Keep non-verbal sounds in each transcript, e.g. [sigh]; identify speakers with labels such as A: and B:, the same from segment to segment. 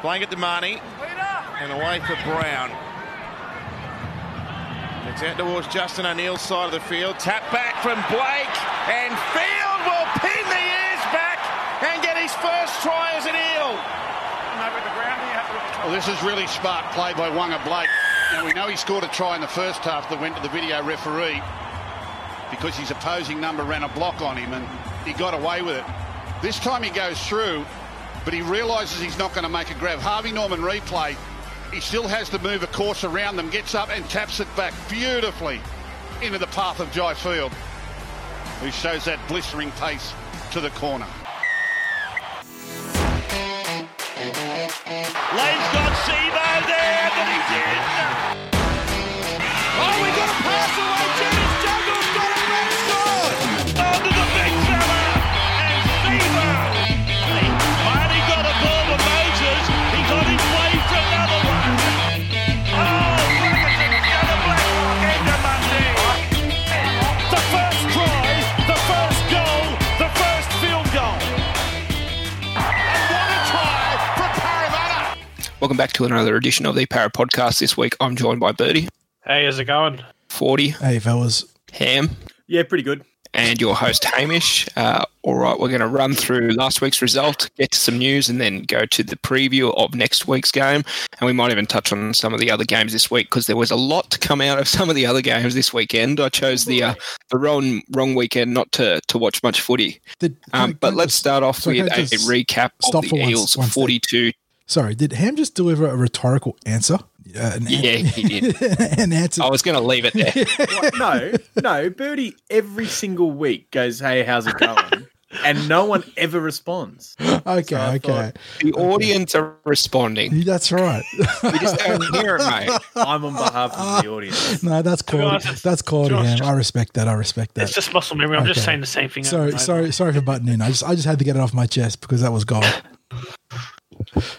A: Playing at the money. And away for Brown. It's out towards Justin O'Neill's side of the field. Tap back from Blake. And Field will pin the ears back and get his first try as an eel.
B: Well, this is really smart play by Waqa Blake. Now, we know he scored a try in the first half that went to the video referee because his opposing number ran a block on him and he got away with it. This time he goes through, but he realises he's not going to make a grab. Harvey Norman replay, he still has to move a course around them, gets up and taps it back beautifully into the path of Jai Field, who shows that blistering pace to the corner.
C: Lane's got Sivo there, but he's in. Oh, we got a pass away.
D: Welcome back to another edition of the Para Podcast. This week, I'm joined by Birdie,
E: Hey, how's it going?
D: 40,
F: Hey, fellas.
D: Ham,
E: Yeah, pretty good.
D: and your host, Hamish. Uh, all right, we're going to run through last week's result, get to some news, and then go to the preview of next week's game. And we might even touch on some of the other games this week because there was a lot to come out of some of the other games this weekend. I chose the uh, the wrong wrong weekend not to, to watch much footy.
F: Did,
D: Um, but let's
F: just-
D: start off
F: so
D: with a,
F: just
D: recap of the Eels 42.
F: Sorry, did Ham just deliver a rhetorical answer? Uh, an
D: Yeah, he did. [laughs]
F: an answer.
D: I was going to leave it there.
E: What? [laughs] No, no. Birdie every single week goes, "Hey, how's it going?" and no one ever responds. [gasps]
F: okay,
E: so
F: okay.
E: thought-
D: The audience are responding.
F: That's right.
D: We just don't [laughs] hear it, mate.
E: I'm on behalf of the audience.
F: no, that's
G: be
F: quality.
G: honest,
F: That's quality,
G: to be honest,
F: Ham. I respect that. I respect that.
G: It's just muscle memory. I'm
F: Okay.
G: just saying the same thing.
F: Sorry,
G: over and over.
F: sorry, sorry for butting in. I just, I just had to get it off my chest because that was gold.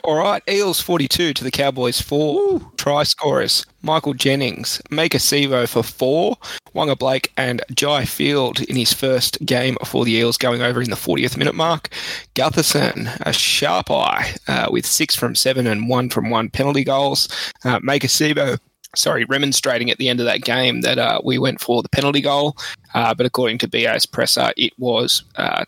D: All right, Eels 42 to the Cowboys 4. Try scorers Michael Jennings, Maika Sivo for 4, Waqa Blake and Jai Field in his first game for the Eels going over in the 40th minute mark. Gutherson, a sharp eye uh, with 6 from 7 and 1 from 1 penalty goals. Uh, Maika Sivo sorry, remonstrating at the end of that game that uh, we went for the penalty goal. Uh, but according to BA's presser, it was uh,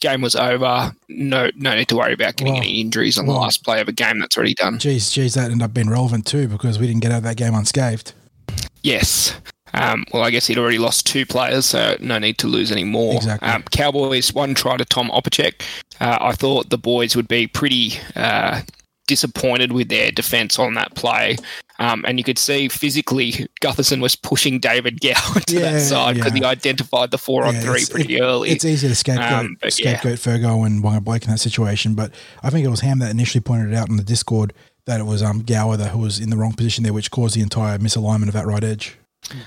D: game was over. No, no need to worry about getting
F: Well,
D: any injuries on the last play of a game that's already done.
F: Geez, geez, that ended up being relevant too because we didn't get out of that game unscathed.
D: Yes. Um, well, I guess he'd already lost two players, so no need to lose any more.
F: Exactly.
D: Um, Cowboys one try to Tom Opacic. Uh, I thought the boys would be pretty uh, disappointed with their defence on that play. Um, and you could see physically Gutherson was pushing David Gow [laughs] to
F: Yeah,
D: that side because
F: yeah.
D: he identified the four on
F: Yeah,
D: three pretty
F: it-
D: early.
F: It's easy to scapegoat,
D: Um,
F: scapegoat Fergo and Waqa Blake in that situation, but I think it was Ham that initially pointed it out in the Discord that it was um, Gower that who was in the wrong position there, which caused the entire misalignment of that right edge.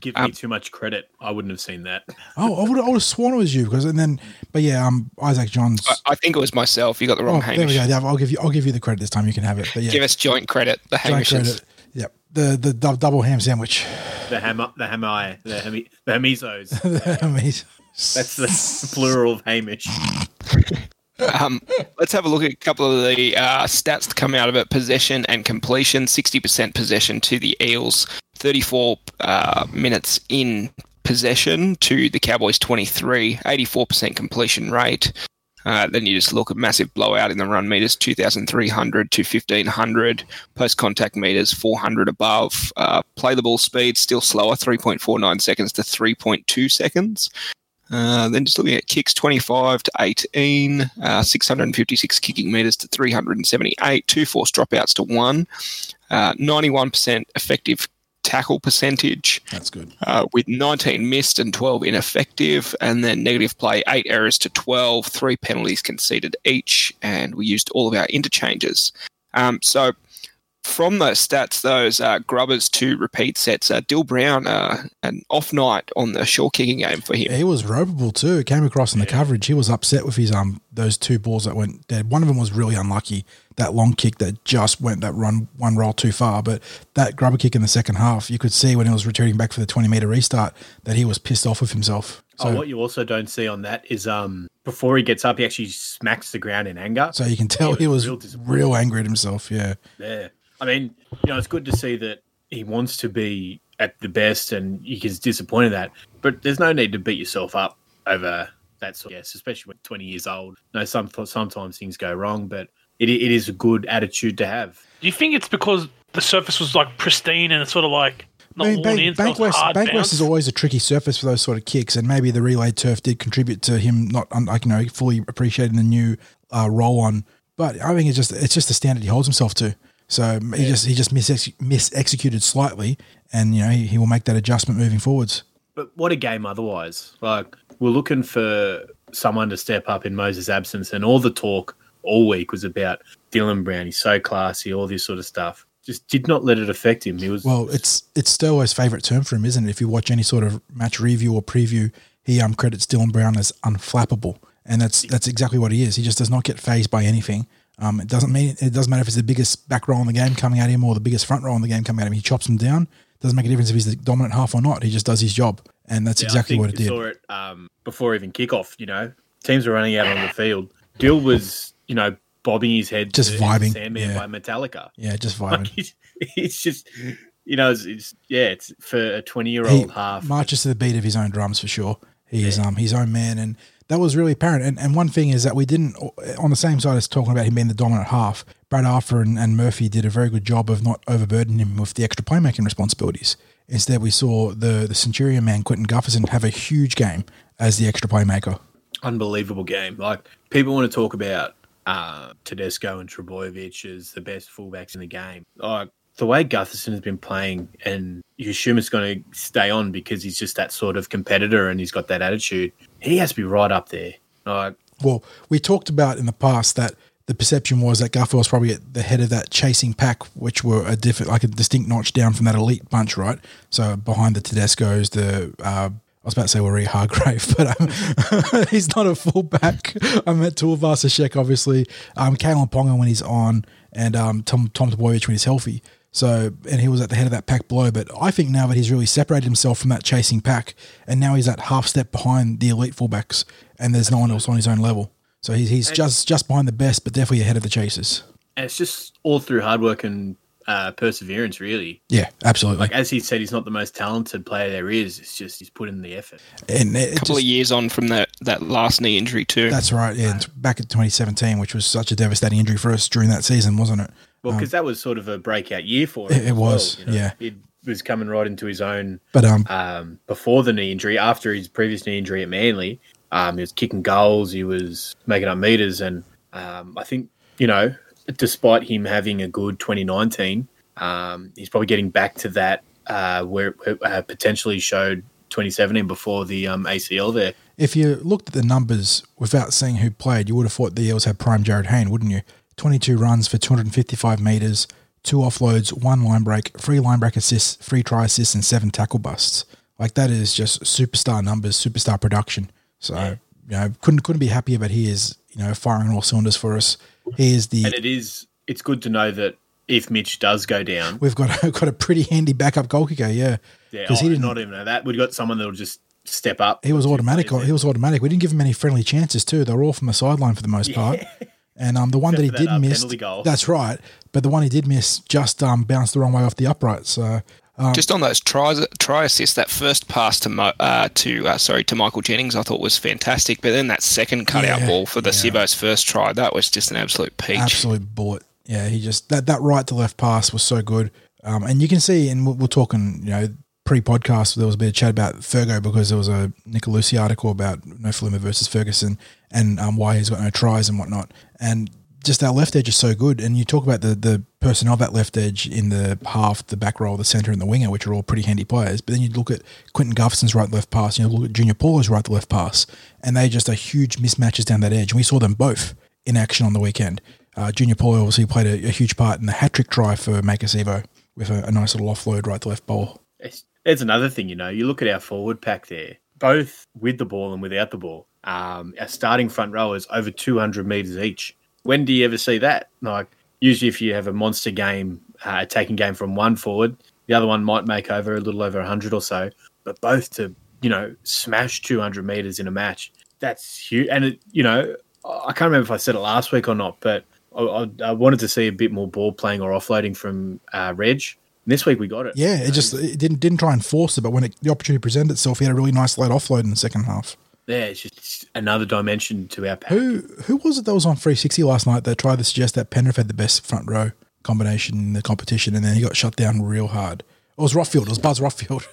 E: Give
D: Um,
E: me too much credit. I wouldn't have seen that. [laughs]
F: Oh, I would, I would have sworn it was you because, and then, but yeah, um, Isaac Johns.
D: I, I think it was myself. You got the
F: Oh,
D: wrong
F: there
D: Hamish.
F: we go. I'll give you, I'll give you the credit this time. You can have it. But yeah,
D: Give us joint credit. The
F: giant
D: Hamishes.
F: credit. Yep, the the dou- double ham sandwich.
E: The ham. the hamai, the hemi, the hemizos. [laughs]
F: Amazing.
E: That's the plural of Hamish. [laughs]
D: Um, let's have a look at a couple of the uh, stats to come out of it. Possession and completion: sixty percent possession to the Eels, thirty-four uh, minutes in possession to the Cowboys, 23, 84 percent completion rate. Uh, then you just look at massive blowout in the run meters, 2,300 to 1,500. Post contact meters, 400 above. Uh, play the ball speed, still slower, 3.49 seconds to 3.2 seconds. Uh, then just looking at kicks 25 to 18, uh, 656 kicking meters to 378, two forced dropouts to one, uh, 91% effective tackle percentage
F: That's good.
D: uh, with 19 missed and 12 ineffective, and then negative play, eight errors to 12, three penalties conceded each, and we used all of our interchanges. Um, so from those stats, those uh, grubbers to repeat sets, uh, Dill Brown, uh, an off night on the short kicking game for him.
F: He was ropeable too. It came across in the coverage. He was upset with his um those two balls that went dead. One of them was really unlucky. That long kick that just went that run one roll too far. But that grubber kick in the second half, you could see when he was returning back for the twenty meter restart that he was pissed off with himself. So,
E: oh, what you also don't see on that is um before he gets up, he actually smacks the ground in anger.
F: so you can tell he was
E: real
F: real, angry at himself. Yeah.
E: Yeah. I mean, you know, it's good to see that he wants to be at the best and he gets disappointed that. but there's no need to beat yourself up over that sort of yes, especially when 20 years old. No, some, sometimes things go wrong, but it, it is a good attitude to have.
G: Do you think it's because the surface was like pristine and it's sort of like not
F: I mean,
G: worn
F: Bank,
G: in? so it's
F: Bankwest,
G: hard
F: Bankwest is always a tricky surface for those sort of kicks, and maybe the relay turf did contribute to him not, like you know, fully appreciating the new uh, roll on. But I think it's just it's just the standard he holds himself to. So he just he just mis mis-executed slightly, and you know he, he will make that adjustment moving forwards.
E: But what a game otherwise. Like, we're looking for someone to step up in Moses' absence, and all the talk all week was about Dylan Brown. He's so classy, all this sort of stuff. Just did not let it affect him. He was
F: Well, it's it's Sterlo's favourite term for him, isn't it? If you watch any sort of match review or preview, he um credits Dylan Brown as unflappable, and that's that's exactly what he is. He just does not get phased by anything. Um, it doesn't mean it doesn't matter if it's the biggest back row in the game coming at him or the biggest front row in the game coming at him. He chops him down. Doesn't make a difference if he's the dominant half or not. He just does his job, and that's
E: Yeah,
F: exactly what it did.
E: Saw it um, before even kickoff. You know, teams were running out on the field. Dill was, you know, bobbing his head,
F: Just
E: to
F: vibing,
E: Sandman
F: yeah.
E: by Metallica.
F: Yeah, just
E: Like,
F: vibing.
E: it's, it's just, you know, it's, it's yeah, it's for a twenty-year-old half.
F: marches to the beat of his own drums for sure. He is um his own man, and that was really apparent. And, and one thing is that we didn't on the same side as talking about him being the dominant half. Brad Arthur and, and Murphy did a very good job of not overburdening him with the extra playmaking responsibilities. Instead, we saw the the Centurion man Quentin Gutherson have a huge game as the extra playmaker.
E: unbelievable game. Like people want to talk about uh, Tedesco and Trbojevic as the best fullbacks in the game. Like the way Gutherson has been playing, and you assume it's going to stay on because he's just that sort of competitor and he's got that attitude. He has to be right up there. Like
F: Well, we talked about in the past that the perception was that Guffer was probably at the head of that chasing pack, which were a different, like a distinct notch down from that elite bunch, right? So behind the Tedescos, the uh, I was about to say Warri Hargrave, [laughs] but um, [laughs] he's not a fullback. [laughs] I meant Tuivasa-Sheck, obviously. Um, Kalyn Ponga when he's on, and um, Tom Tom Trbojevic when he's healthy. So, and he was at the head of that pack below. But I think now that he's really separated himself from that chasing pack, and now he's at half step behind the elite fullbacks, and there's no one else on his own level. So he's, he's just just behind the best, but definitely ahead of the chasers.
E: and it's just all through hard work and uh, perseverance, really.
F: Yeah, absolutely.
E: Like as he said, he's not the most talented player there is. It's just he's put in the effort.
F: and
D: A couple
F: just-
D: of years on from that, that last knee injury too.
F: that's right. Yeah, and back in 2017, which was such a devastating injury for us during that season, wasn't it?
E: Well, because that was sort of a breakout year for him.
F: It- it
E: as well,
F: was,
E: you know.
F: yeah.
E: He was coming right into his own
F: But um,
E: um, before the knee injury, after his previous knee injury at Manly, um, he was kicking goals, he was making up meters, and um, I think you know, despite him having a good 2019, um, he's probably getting back to that uh, where it uh, potentially showed 2017 before the um, ACL there.
F: if you looked at the numbers without seeing who played, you would have thought the Eels had prime Jarryd Hayne, wouldn't you? 22 runs for 255 metres, two offloads, one line break, three line break assists, three try assists, and seven tackle busts. Like that is just superstar numbers, superstar production. So you know, couldn't couldn't be happier. But he is you know firing all cylinders for us. He is the
E: And it is it's good to know that if Mitch does go down,
F: we've got [laughs] got a pretty handy backup goal kicker. Yeah,
E: yeah,
F: 'Cause he
E: oh,
F: didn't-
E: even know that. We've got someone that'll just step up.
F: he was automatic. He was automatic. We didn't give him any friendly chances too. They were all from the sideline for the most part. [laughs] And um, the one that he
E: Except
F: did
E: that, uh,
F: miss, that's right. But the one he did miss just um, bounced the wrong way off the upright. So
D: Just on those tries, try assists, that first pass to Mo, uh, to uh, sorry to Michael Jennings, I thought was fantastic. But then that second cutout
F: Yeah,
D: ball for the
F: yeah.
D: Sivo's first try, that was just an absolute peach.
F: absolute bullet. Yeah, he just that that right to left pass was so good. Um, and you can see, and we're, we're talking, you know, pre-podcast, there was a bit of chat about Fergo because there was a Nicolucci article about Nofoaluma versus Ferguson and um, why he's got no tries and whatnot. And just our left edge is so good. And you talk about the the personnel of that left edge in the half, the back row, the centre, and the winger, which are all pretty handy players. But then you look at Quinton Gutherson's right left pass, you know, look at Junior Paulo's right left pass, and they just are huge mismatches down that edge. And we saw them both in action on the weekend. uh, Junior Paulo obviously played a, a huge part in the hat trick try for Maika Sivo with a, a nice little offload right to left bowl.
E: It's, it's another thing, you know. You look at our forward pack there, both with the ball and without the ball. Um, our starting front row is over 200 meters each. When do you ever see that? Like, usually, if you have a monster game, uh, attacking game from one forward, the other one might make over a little over 100 or so. But both to, you know, smash 200 meters in a match, that's huge. And, it, you know, I can't remember if I said it last week or not, but I, I, I wanted to see a bit more ball playing or offloading from uh, Reg. And this week we got it.
F: Yeah, it just it didn't didn't try and force it, but when it, the opportunity presented itself, he had a really nice late offload in the second half.
E: Yeah, it's just another dimension to our pack.
F: Who who was it that was on 360 last night that tried to suggest that Penrith had the best front row combination in the competition, and then he got shut down real hard. It was Rothfield. It was Buzz Rothfield.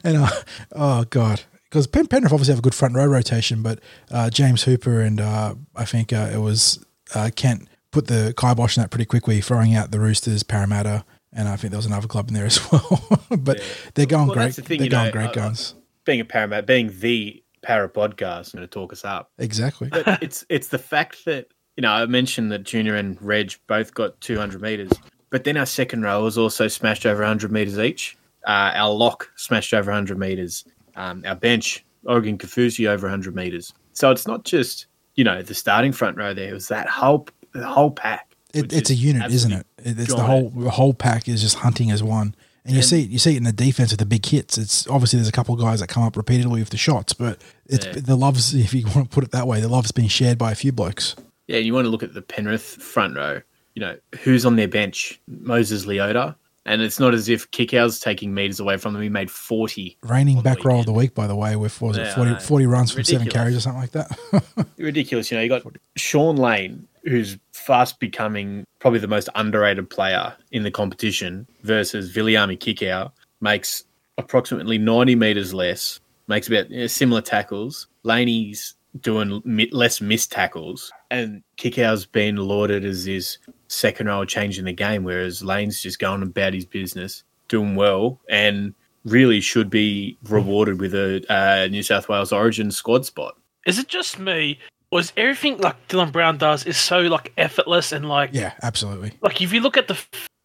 F: [laughs] and uh, oh god, because Pen- Penrith obviously have a good front row rotation, but uh, James Hooper and uh, I think uh, it was uh, Kent put the kibosh in that pretty quickly, throwing out the Roosters, Parramatta, and I think there was another club in there as [laughs] well. but
E: Yeah.
F: they're going
E: Well,
F: great.
E: the thing,
F: they're
E: you know,
F: going great guns.
E: being a Paramount, being the Para podcast, going to talk us up.
F: exactly.
E: But [laughs] it's it's the fact that you know I mentioned that Junior and Reg both got 200 meters, but then our second row was also smashed over 100 meters each. Uh, our lock smashed over 100 meters. Um, our bench, Oregon Kaufusi, over 100 meters. So it's not just you know the starting front row there. It was that whole the whole pack.
F: It, it's a unit, isn't it? it's the whole the whole pack is just hunting as one. And you see it, you see it in the defense with the big hits. It's obviously there's a couple of guys that come up repeatedly with the shots, but it's
E: Yeah.
F: the loves. [laughs] If you want to put it that way, the love's being shared by a few blokes.
E: Yeah, you want to look at the Penrith front row. You know, who's on their bench? Moses Leota. And it's not as if Kikau's taking meters away from them. He made 40.
F: Reigning back row of the week, by the way, with was
E: Yeah,
F: it 40, 40 runs from seven carries or something like that. [laughs]
E: Ridiculous. You know, you got Shaun Lane, who's fast becoming probably the most underrated player in the competition, versus Viliami Kikau, makes approximately 90 meters less, makes about you know, similar tackles. Laney's doing mi- less missed tackles, and Kikau's been lauded as his second row changing the game, whereas Lane's just going about his business, doing well, and really should be rewarded with a uh, New South Wales Origin squad spot.
G: Is it just me? Or is everything like Dylan Brown does is so like effortless and like
F: yeah, absolutely.
G: like if you look at the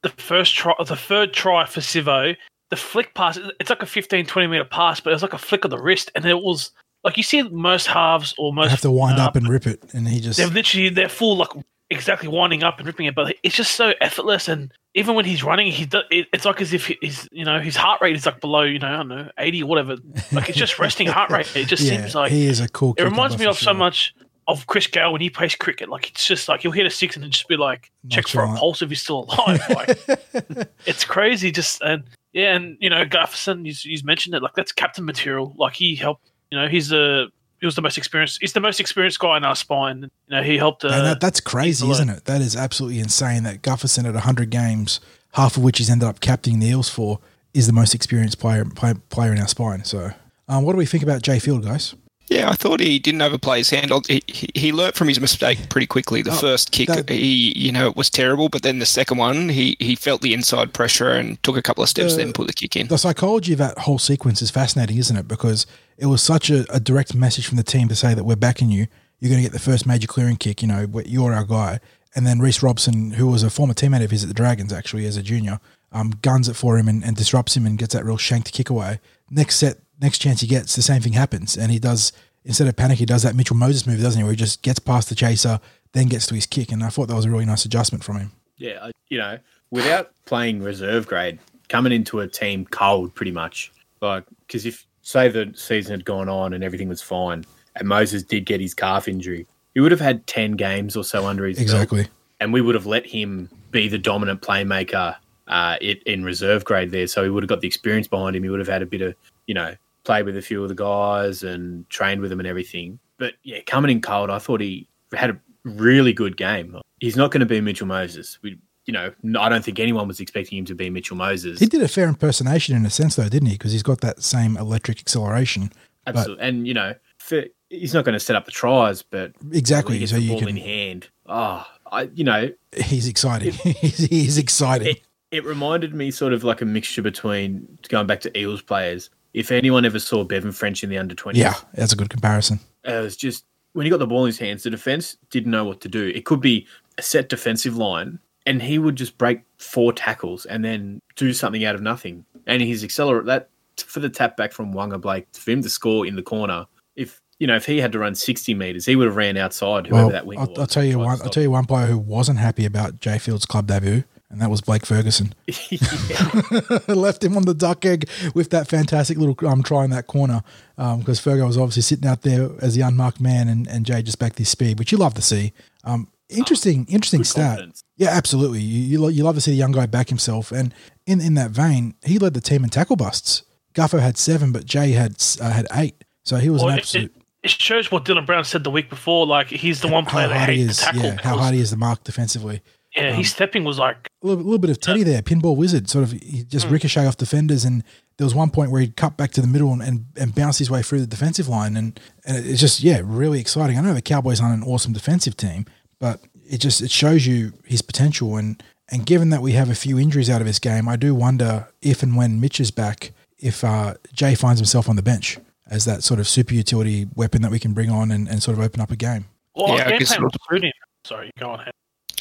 G: the first try, the third try for Sivo, the flick pass, it's like a 15, 20 meter pass, but it was like a flick of the wrist, and it was like you see most halves or
F: I
G: most
F: have to wind
G: uh,
F: up and rip it, and he just
G: They're literally they're full like exactly winding up and ripping it, but it's just so effortless. And even when he's running, he do, it, it's like as if his you know his heart rate is like below you know I don't know eighty or whatever. Like it's just [laughs] resting heart rate. It just
F: yeah,
G: seems like
F: he is a cool.
G: it reminds me of
F: for
G: so much of Chris Gayle when he plays cricket. Like it's just like he'll hit a six and then just be like check for a pulse if he's still alive. [laughs] Like it's crazy. Just and yeah, and you know Gutherson, he's, he's mentioned it. Like that's captain material. Like he helped. You know, he's the he was the most experienced. He's the most experienced guy in our spine. You know, he helped. Uh,
F: that, that's crazy, isn't it? That is absolutely insane. That Gutherson at 100 games, half of which he's ended up captaining the Eels for, is the most experienced player play, player in our spine. So, um, what do we think about Jai Field, guys?
D: Yeah, I thought he didn't overplay his hand. He, he, learnt from his mistake pretty quickly. The
F: Oh,
D: first kick,
F: that-
D: he you know it was terrible, but then the second one, he he felt the inside pressure and took a couple of steps,
F: Uh,
D: then put the kick in.
F: The psychology of that whole sequence is fascinating, isn't it? Because it was such a, a direct message from the team to say that we're backing you. You're going to get the first major clearing kick. You know, you're our guy. And then Reece Robson, who was a former teammate of his at the Dragons, actually as a junior, um, guns it for him and, and disrupts him and gets that real shanked kick away. Next set, next chance he gets, the same thing happens, and he does instead of panic, he does that Mitchell Moses move, doesn't he? Where he just gets past the chaser, then gets to his kick, and I thought that was a really nice adjustment from him.
E: Yeah, you know, without playing reserve grade, coming into a team cold pretty much. Like, because if, say, the season had gone on and everything was fine, and Moses did get his calf injury, he would have had 10 games or so under his belt,
F: Exactly.
E: and we would have let him be the dominant playmaker uh, it, in reserve grade there. So he would have got the experience behind him. He would have had a bit of, you know, play with a few of the guys and trained with them and everything. But yeah, coming in cold, I thought he had a really good game. He's not going to be Mitchell Moses. We, you know, I don't think anyone was expecting him to be Mitchell Moses.
F: He did a fair impersonation in a sense, though, didn't he? Because he's got that same electric acceleration.
E: Absolutely. and, you know, for, he's not going to set up the tries, but
F: Exactly.
E: when he
F: So
E: the
F: you
E: ball
F: can.
E: in hand. Oh, I, you know,
F: He's exciting. [laughs] he's, he's exciting.
E: it, it reminded me sort of like a mixture between going back to Eels players. If anyone ever saw Bevan French in the under 20s,
F: yeah, that's a good comparison.
E: Uh, it was just when he got the ball in his hands, the defense didn't know what to do. It could be a set defensive line, and he would just break four tackles and then do something out of nothing. And his accelerate that for the tap back from Waqa Blake for him to score in the corner. If you know, if he had to run sixty meters, he would have ran outside whoever
F: Well,
E: that wing
F: I'll. I'll tell you one. I'll tell you one player who wasn't happy about Jai Field's club debut, and that was Blake Ferguson. [laughs] [laughs] Left him on the duck egg with that fantastic little um, try in that corner because Fergo was obviously sitting out there as the unmarked man, and, and Jai just backed his speed, which you love to see. Um, interesting, interesting
E: Good
F: stat.
E: confidence.
F: Yeah, absolutely. You, you lo- you love to see the young guy back himself, and in in that vein, he led the team in tackle busts. Guffo had seven, but Jai had uh, had eight, so he was
G: Well,
F: an absolute.
G: it, it shows what Dylan Brown said the week before. Like he's the one player
F: how
G: that hates
F: is,
G: tackle.
F: yeah, how hard he is to mark defensively.
G: Yeah, his stepping was like
F: a little, little bit of Teddy there, pinball wizard, sort of he just ricochet off defenders, and there was one point where he'd cut back to the middle and, and, and bounce his way through the defensive line, and, and it's just yeah, really exciting. I know the Cowboys aren't an awesome defensive team, but it just it shows you his potential, and and given that we have a few injuries out of his game, I do wonder if and when Mitch is back, if uh, Jai finds himself on the bench as that sort of super utility weapon that we can bring on and, and sort of open up a game.
G: well,
D: Yeah, I
G: game
D: guess
G: plan
D: it'll-
G: was suiting. Sorry, go on. Ham.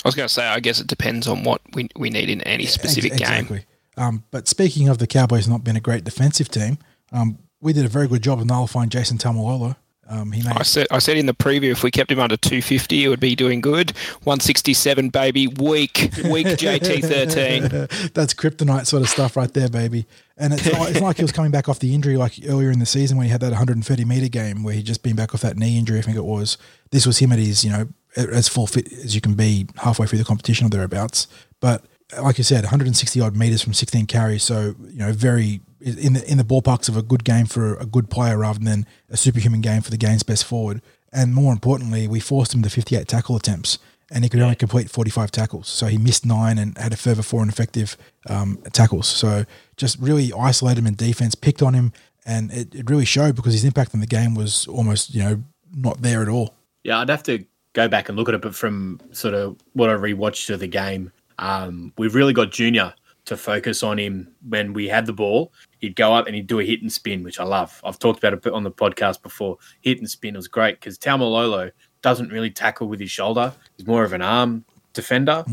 D: I was going to say, I guess it depends on what we, we need in any specific
F: Ex-
D: game.
F: Exactly. Um, but speaking of the Cowboys not being a great defensive team, um, we did a very good job of nullifying Jason Taumalolo. Um, he made
D: I said I said in the preview if we kept him under 250, it would be doing good. 167, baby, weak, weak [laughs] JT 13.
F: that's kryptonite sort of stuff right there, baby. And it's not, it's like he was coming back off the injury like earlier in the season when he had that 130 meter game where he'd just been back off that knee injury. I think it was. This was him at his you know as full fit as you can be halfway through the competition or thereabouts. But like you said, 160 odd meters from 16 carries. So you know very in the in the ballparks of a good game for a good player rather than a superhuman game for the game's best forward. And more importantly, we forced him to 58 tackle attempts and he could only complete 45 tackles. So he missed nine and had a further four ineffective um, tackles. So just really isolated him in defense, picked on him, and it, it really showed because his impact on the game was almost, you know, not there at all.
E: Yeah, I'd have to go back and look at it, but from sort of what I rewatched of the game, um, we've really got Junior to focus on him when we had the ball. He'd go up and he'd do a hit and spin, which I love. I've talked about it on the podcast before. Hit and spin was great because Taumalolo doesn't really tackle with his shoulder. He's more of an arm defender.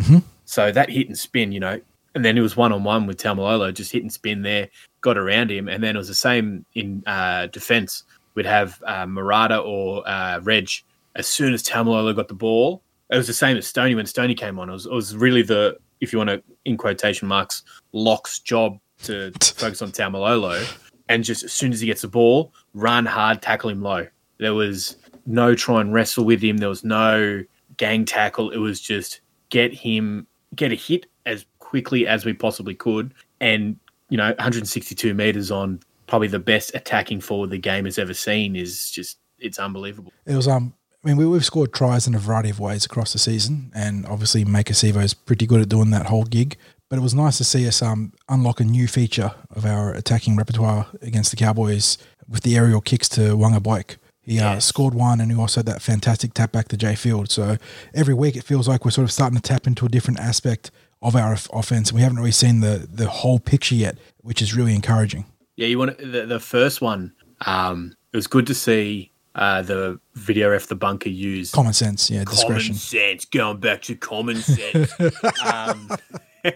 E: So that hit and spin, you know, and then it was one on one with Taumalolo, just hit and spin there, got around him, and then it was the same in uh, defense. We'd have uh, Marata or uh, Reg. As soon as Taumalolo got the ball, it was the same as Stony when Stony came on. It was, it was really the, if you want to, in quotation marks, lock's job to [laughs] focus on Taumalolo. And just as soon as he gets the ball, run hard, tackle him low. There was no try and wrestle with him. There was no gang tackle. It was just get him, get a hit as quickly as we possibly could. And, you know, 162 meters on probably the best attacking forward the game has ever seen is just, it's unbelievable.
F: It was, um, I mean, we, we've scored tries in a variety of ways across the season, and obviously Maika is pretty good at doing that whole gig. But it was nice to see us um, unlock a new feature of our attacking repertoire against the Cowboys with the aerial kicks to Wanga Blake. He uh, scored one, and he also had that fantastic tap back to Jai Field. So every week it feels like we're sort of starting to tap into a different aspect of our off- offense, and we haven't really seen the the whole picture yet, which is really encouraging.
E: Yeah, you want the, the first one. Um, it was good to see uh, the video ref the bunker used
F: Common sense, yeah,
E: common
F: discretion.
E: sense. Going back to common [laughs] sense. um, [laughs]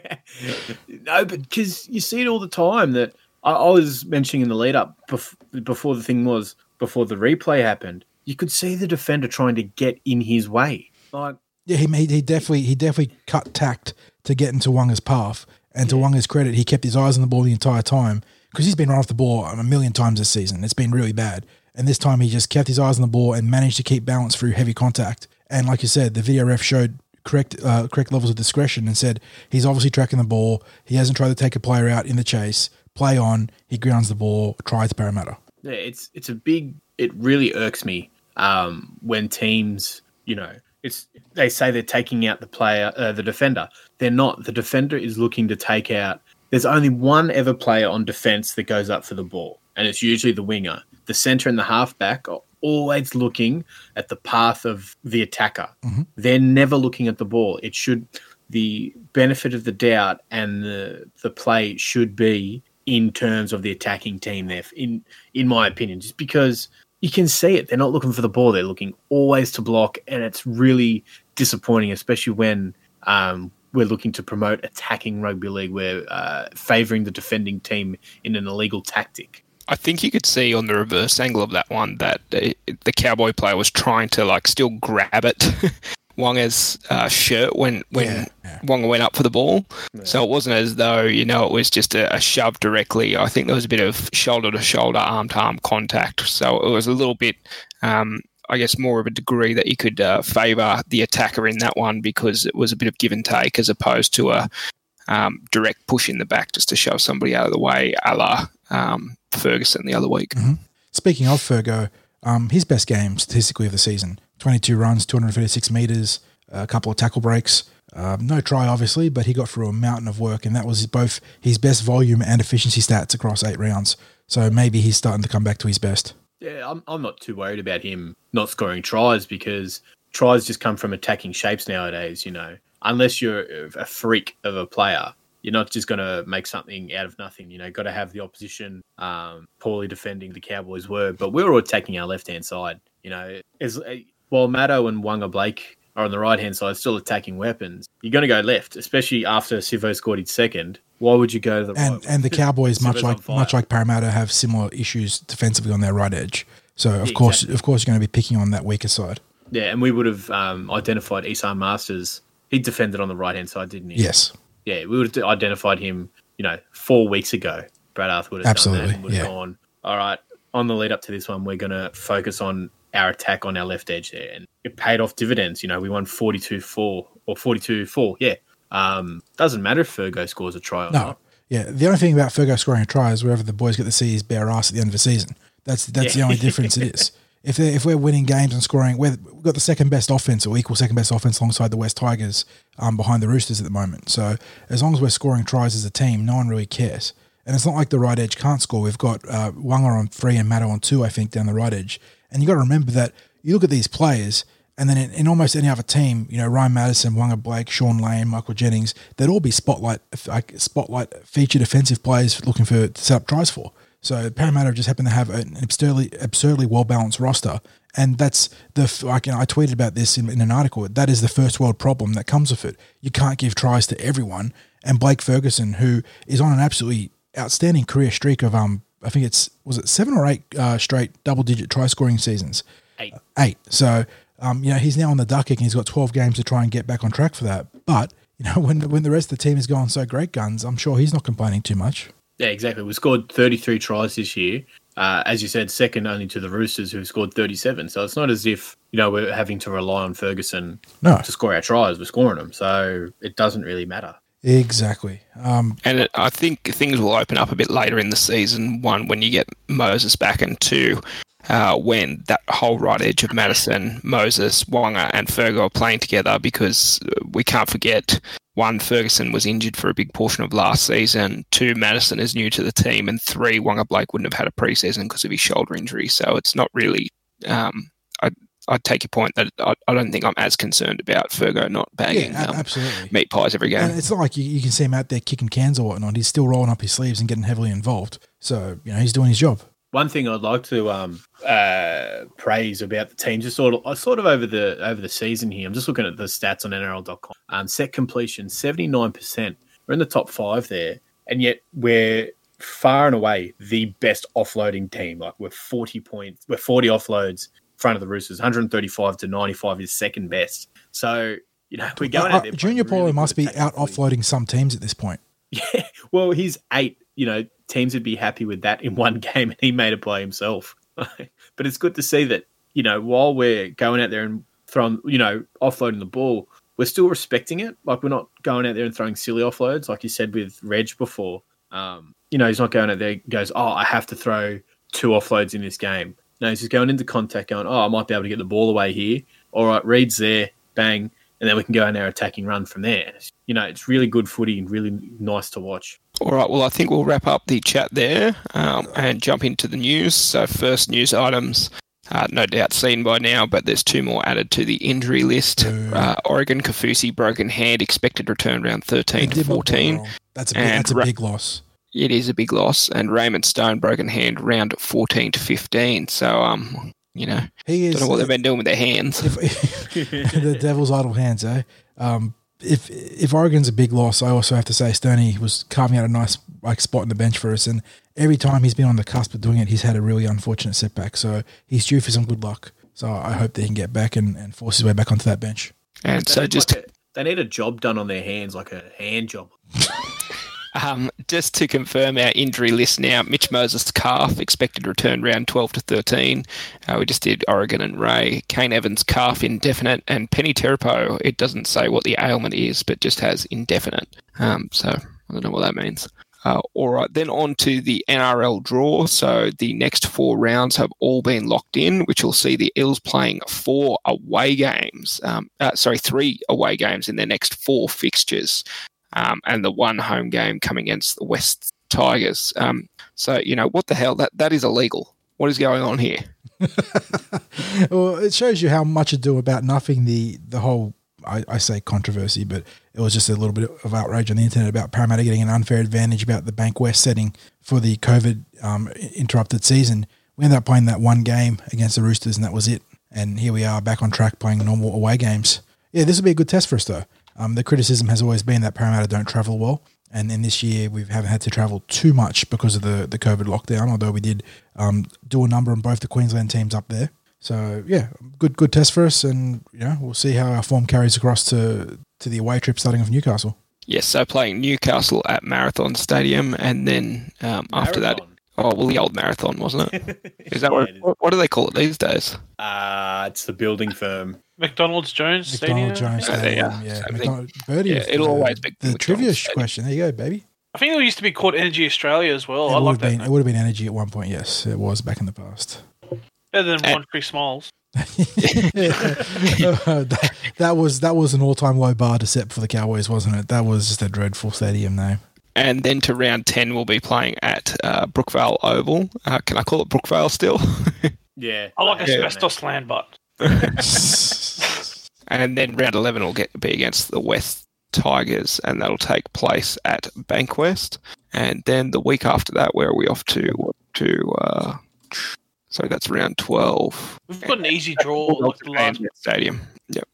E: no, but because you see it all the time. That I, I was mentioning in the lead up bef- before the thing was before the replay happened. You could see the defender trying to get in his way. Like
F: Yeah, he made he definitely he definitely cut tact to get into Wanga's path. And to Wanga's credit, he kept his eyes on the ball the entire time because he's been run off the ball a million times this season. It's been really bad. And this time he just kept his eyes on the ball and managed to keep balance through heavy contact. And like you said, the video ref showed correct uh, correct levels of discretion and said he's obviously tracking the ball. He hasn't tried to take a player out in the chase. Play on. He grounds the ball. Tries Parramatta.
E: Yeah, it's it's a big. It really irks me um, when teams, you know, it's they say they're taking out the player, uh, the defender. They're not. The defender is looking to take out. There's only one ever player on defense that goes up for the ball, and it's usually the winger. The center and the halfback are always looking at the path of the attacker. They're never looking at the ball. It should the benefit of the doubt and the the play should be in terms of the attacking team there in in my opinion just because you can see it they're not looking for the ball they're looking always to block and it's really disappointing, especially when um, we're looking to promote attacking rugby league. We're uh, favouring the defending team in an illegal tactic.
D: I think you could see on the reverse angle of that one that the, the cowboy player was trying to like still grab it, [laughs] Waqa's uh, shirt when when
F: Yeah, yeah.
D: Waqa went up for the ball. So it wasn't as though you know it was just a, a shove directly. I think there was a bit of shoulder to shoulder, arm to arm contact. So it was a little bit. Um, I guess more of a degree that you could uh, favour the attacker in that one because it was a bit of give and take as opposed to a um, direct push in the back just to shove somebody out of the way, a la um, Ferguson the other week.
F: Speaking of Fergo, um, his best game statistically of the season 22 runs, 236 metres, a couple of tackle breaks. Um, no try, obviously, but he got through a mountain of work, and that was both his best volume and efficiency stats across eight rounds. So maybe he's starting to come back to his best.
E: Yeah, I'm, I'm not too worried about him not scoring tries because tries just come from attacking shapes nowadays, you know. Unless you're a freak of a player, you're not just going to make something out of nothing. You know, got to have the opposition um, poorly defending the Cowboys were, but we were attacking our left hand side. You know, as while Maddo and Wanga Blake are on the right hand side, still attacking weapons. You're going to go left, especially after Sivo scored his second. Why would you go to the
F: And
E: right?
F: and the Cowboys, much like much like Parramatta, have similar issues defensively on their right edge. So of
E: Yeah,
F: course,
E: exactly.
F: of course, you're going to be picking on that weaker side.
E: yeah, and we would have um, identified Esan Marsters. He defended on the right hand side, didn't he?
F: Yes,
E: yeah, we would have identified him, you know, four weeks ago. Brad Arthur would have
F: Absolutely,
E: done that and would have
F: yeah.
E: gone, all right, on the lead up to this one, we're going to focus on our attack on our left edge there. And it paid off dividends. You know, we won 42 4 or 42 4. Yeah. Um, doesn't matter if Fergo scores a try or
F: no,
E: not.
F: yeah. The only thing about Fergo scoring a try is wherever the boys get to see his bare ass at the end of the season. That's that's the only [laughs] difference it is. If if we're winning games and scoring, we're, we've got the second best offense or equal second best offense alongside the West Tigers, um, behind the Roosters at the moment. So as long as we're scoring tries as a team, no one really cares. And it's not like the right edge can't score. We've got uh, Waqa on three and Mato on two, I think, down the right edge. And you got to remember that you look at these players, and then in, in almost any other team, you know, Ryan Matterson, Wanga Blake, Shaun Lane, Michael Jennings, they'd all be spotlight like spotlight featured offensive players looking for to set up tries for. So Parramatta just happen to have an absurdly absurdly well balanced roster, and that's the like you know, I tweeted about this in, in an article. That is the first world problem that comes with it. You can't give tries to everyone, and Blake Ferguson, who is on an absolutely outstanding career streak of um, I think it's was it seven or eight uh, straight double digit try scoring seasons
E: Eight.
F: eight. So, um, you know, he's now on the duck kick and he's got 12 games to try and get back on track for that. But, you know, [laughs] when, when the rest of the team is going so great guns, I'm sure he's not complaining too much.
E: Yeah, exactly. We scored 33 tries this year. Uh, as you said, second only to the Roosters, who scored 37. So it's not as if, you know, we're having to rely on Ferguson
F: No,
E: to score our tries. We're scoring them. So it doesn't really matter.
F: exactly. Um,
D: And it, I think things will open up a bit later in the season. One, when you get Moses back, and two, uh, when that whole right edge of Matterson, Moses, Waqa, and Fergo are playing together because uh, we can't forget one, Ferguson was injured for a big portion of last season. Two, Matterson is new to the team. And three, Waqa Blake wouldn't have had a preseason because of his shoulder injury. So it's not really. Um, I, I take your point that I, I don't think I'm as concerned about Fergo not bagging
F: yeah,
D: um,
F: absolutely.
D: meat pies every game.
F: And it's not like you, you can see him out there kicking cans or whatnot. He's still rolling up his sleeves and getting heavily involved. So, you know, he's doing his job.
E: One thing I'd like to um, uh, praise about the team, just sort of, uh, sort of over the over the season here. I'm just looking at the stats on NRL.com. Um, set completion, 79. percent We're in the top five there, and yet we're far and away the best offloading team. Like we're 40 points, we're 40 offloads in front of the Roosters. 135 to 95 is second best. So you know we're going
F: Uh,
E: there.
F: Junior Paulo
E: really
F: must be out offloading some teams at this point. [laughs]
E: Yeah, well, he's eight. You know, teams would be happy with that in [laughs] one game, and he made it by himself. [laughs] but it's good to see that you know while we're going out there and throwing, you know, offloading the ball, we're still respecting it. Like we're not going out there and throwing silly offloads, like you said with Reg before. Um, you know, he's not going out there goes, "Oh, I have to throw two offloads in this game." No, he's just going into contact, going, "Oh, I might be able to get the ball away here." All right, Reed's there, bang, and then we can go in our attacking run from there. You know, it's really good footy and really nice to watch.
D: All right, well, I think we'll wrap up the chat there um, and jump into the news. So, first news items, uh, no doubt seen by now, but there's two more added to the injury list. Uh, Oregon Kaufusi broken hand, expected return round 13 to
F: did not go
D: 14.
F: That's a big, that's a big loss.
D: It is a big loss. And Raymond Stone broken hand round 14 to 15. So, um, you know,
F: He is
D: don't know what they've been doing with their hands.
F: if, [laughs] the devil's idle hands, eh? Um, if if Oregon's a big loss, I also have to say Stoney was carving out a nice like spot in the bench for us, and every time he's been on the cusp of doing it, he's had a really unfortunate setback. So he's due for some good luck. So I hope that he can get back and, and force his way back onto that bench.
D: And so just
E: like a- they need a job done on their hands, like a hand job. [laughs]
D: Um, just to confirm our injury list now, Mitch Moses' calf expected return round 12 to 13. Uh, we just did Oregon and Ray. Kane Evans' calf indefinite, and Peni Terepo, it doesn't say what the ailment is, but just has indefinite. Um, so I don't know what that means. Uh, all right, then on to the NRL draw. So the next four rounds have all been locked in, which will see the Eels playing four away games. Um, uh, sorry, three away games in their next four fixtures um, and the one home game coming against the West Tigers. Um, so you know what the hell that that is illegal. What is going on here? [laughs]
F: well, it shows you how much ado about nothing. The the whole I, I say controversy, but it was just a little bit of outrage on the internet about Parramatta getting an unfair advantage about the Bank West setting for the COVID um, interrupted season. We ended up playing that one game against the Roosters, and that was it. And here we are back on track playing normal away games. Yeah, this will be a good test for us, though. Um, the criticism has always been that Parramatta don't travel well, and in this year we haven't had to travel too much because of the the COVID lockdown. Although we did um, do a number on both the Queensland teams up there. So yeah, good good test for us, and you know we'll see how our form carries across to to the away trip starting with Newcastle.
D: Yes, so playing Newcastle at Marathon Stadium, and then um, after that, oh well, the old Marathon, wasn't it? [laughs] Is that what,
E: Yeah,
D: what? What do they call it these days?
E: Uh, it's the building firm.
G: McDonald's Jones Stadium.
F: McDonald Jones
D: Yeah,
F: Stadium,
D: yeah,
F: yeah.
D: same thing.
F: McDonald, Birdie,
D: Yeah, it'll
F: the-
D: always be
F: the
D: McDonald
F: trivia
D: Stadium.
F: question. There you go, baby.
G: I think it used to be called Energy Australia as well.
F: it
G: I
F: would
G: like
F: have
G: that.
F: been it would have been energy at one point. Yes, it was back in the past.
G: Better than
D: Eh.
G: One Tree Smiles. [laughs]
F: that, that was that was an all time low bar to set for the Cowboys, wasn't it? That was just a dreadful stadium name.
D: And then to round ten, we'll be playing at uh, Brookvale Oval. Uh, can I call it Brookvale still? [laughs]
E: Yeah.
G: I like
E: they have
G: asbestos land, but [laughs]
D: And then round 11 will get be against the West Tigers, and that'll take place at Bankwest. And then the week after that, where are we off to? To? Uh, so that's round 12.
G: we've got an easy draw. Like the last,
D: Stadium. Yep.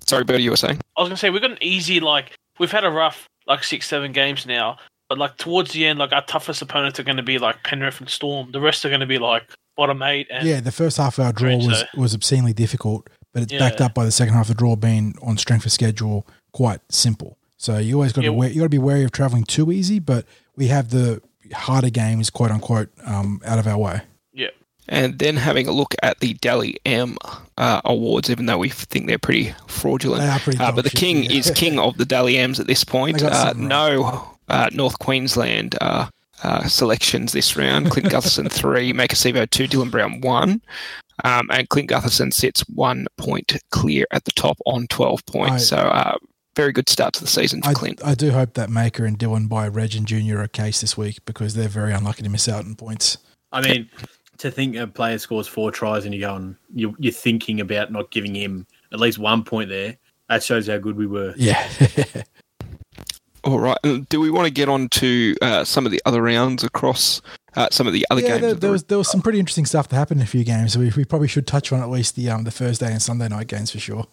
D: Sorry, Bertie, you were saying?
G: I was gonna say we've got an easy like we've had a rough like six seven games now, but like towards the end, like our toughest opponents are going to be like Penrith and Storm. The rest are going to be like bottom eight and
F: Yeah, the first half of our draw was,
G: though.
F: was obscenely difficult, but it's backed up by the second half of the draw being on strength of schedule quite simple. So you always got to
G: Yeah.
F: be you got to be wary of traveling too easy, but we have the harder games, quote unquote, um, out of our way.
G: yeah.
D: And then having a look at the Dally M uh, awards, even though we think they're pretty fraudulent.
F: They are pretty
D: uh, but the king
F: yeah.
D: is king of the Dally M's at this point. Uh,
F: something
D: no uh, North Queensland uh, selections this round. Clint Gutherson three, Maika Sivo two, Dylan Brown one. Um, and Clint Gutherson sits one point clear at the top on 12 points.
F: I-
D: so, uh, very good start to the season for
F: I,
D: Clint.
F: I do hope that Maika and Dylan buy Reg and Junior a case this week because they're very unlucky to miss out on points.
E: I mean, to think a player scores four tries and you go going, you're, you're thinking about not giving him at least one point there. That shows how good we were.
F: Yeah. [laughs]
D: All right. Do we want to get on to uh, some of the other rounds across uh, some of the other
F: yeah,
D: games?
F: there, there was there was some pretty interesting stuff that happened in a few games. So we, we probably should touch on at least the um the Thursday and Sunday night games for sure.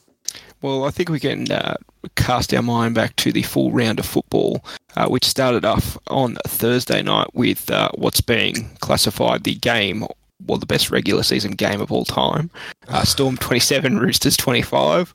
D: Well, I think we can uh, cast our mind back to the full round of football, uh, which started off on Thursday night with uh, what's being classified the game, well, the best regular season game of all time. Uh, Storm 27, Roosters 25.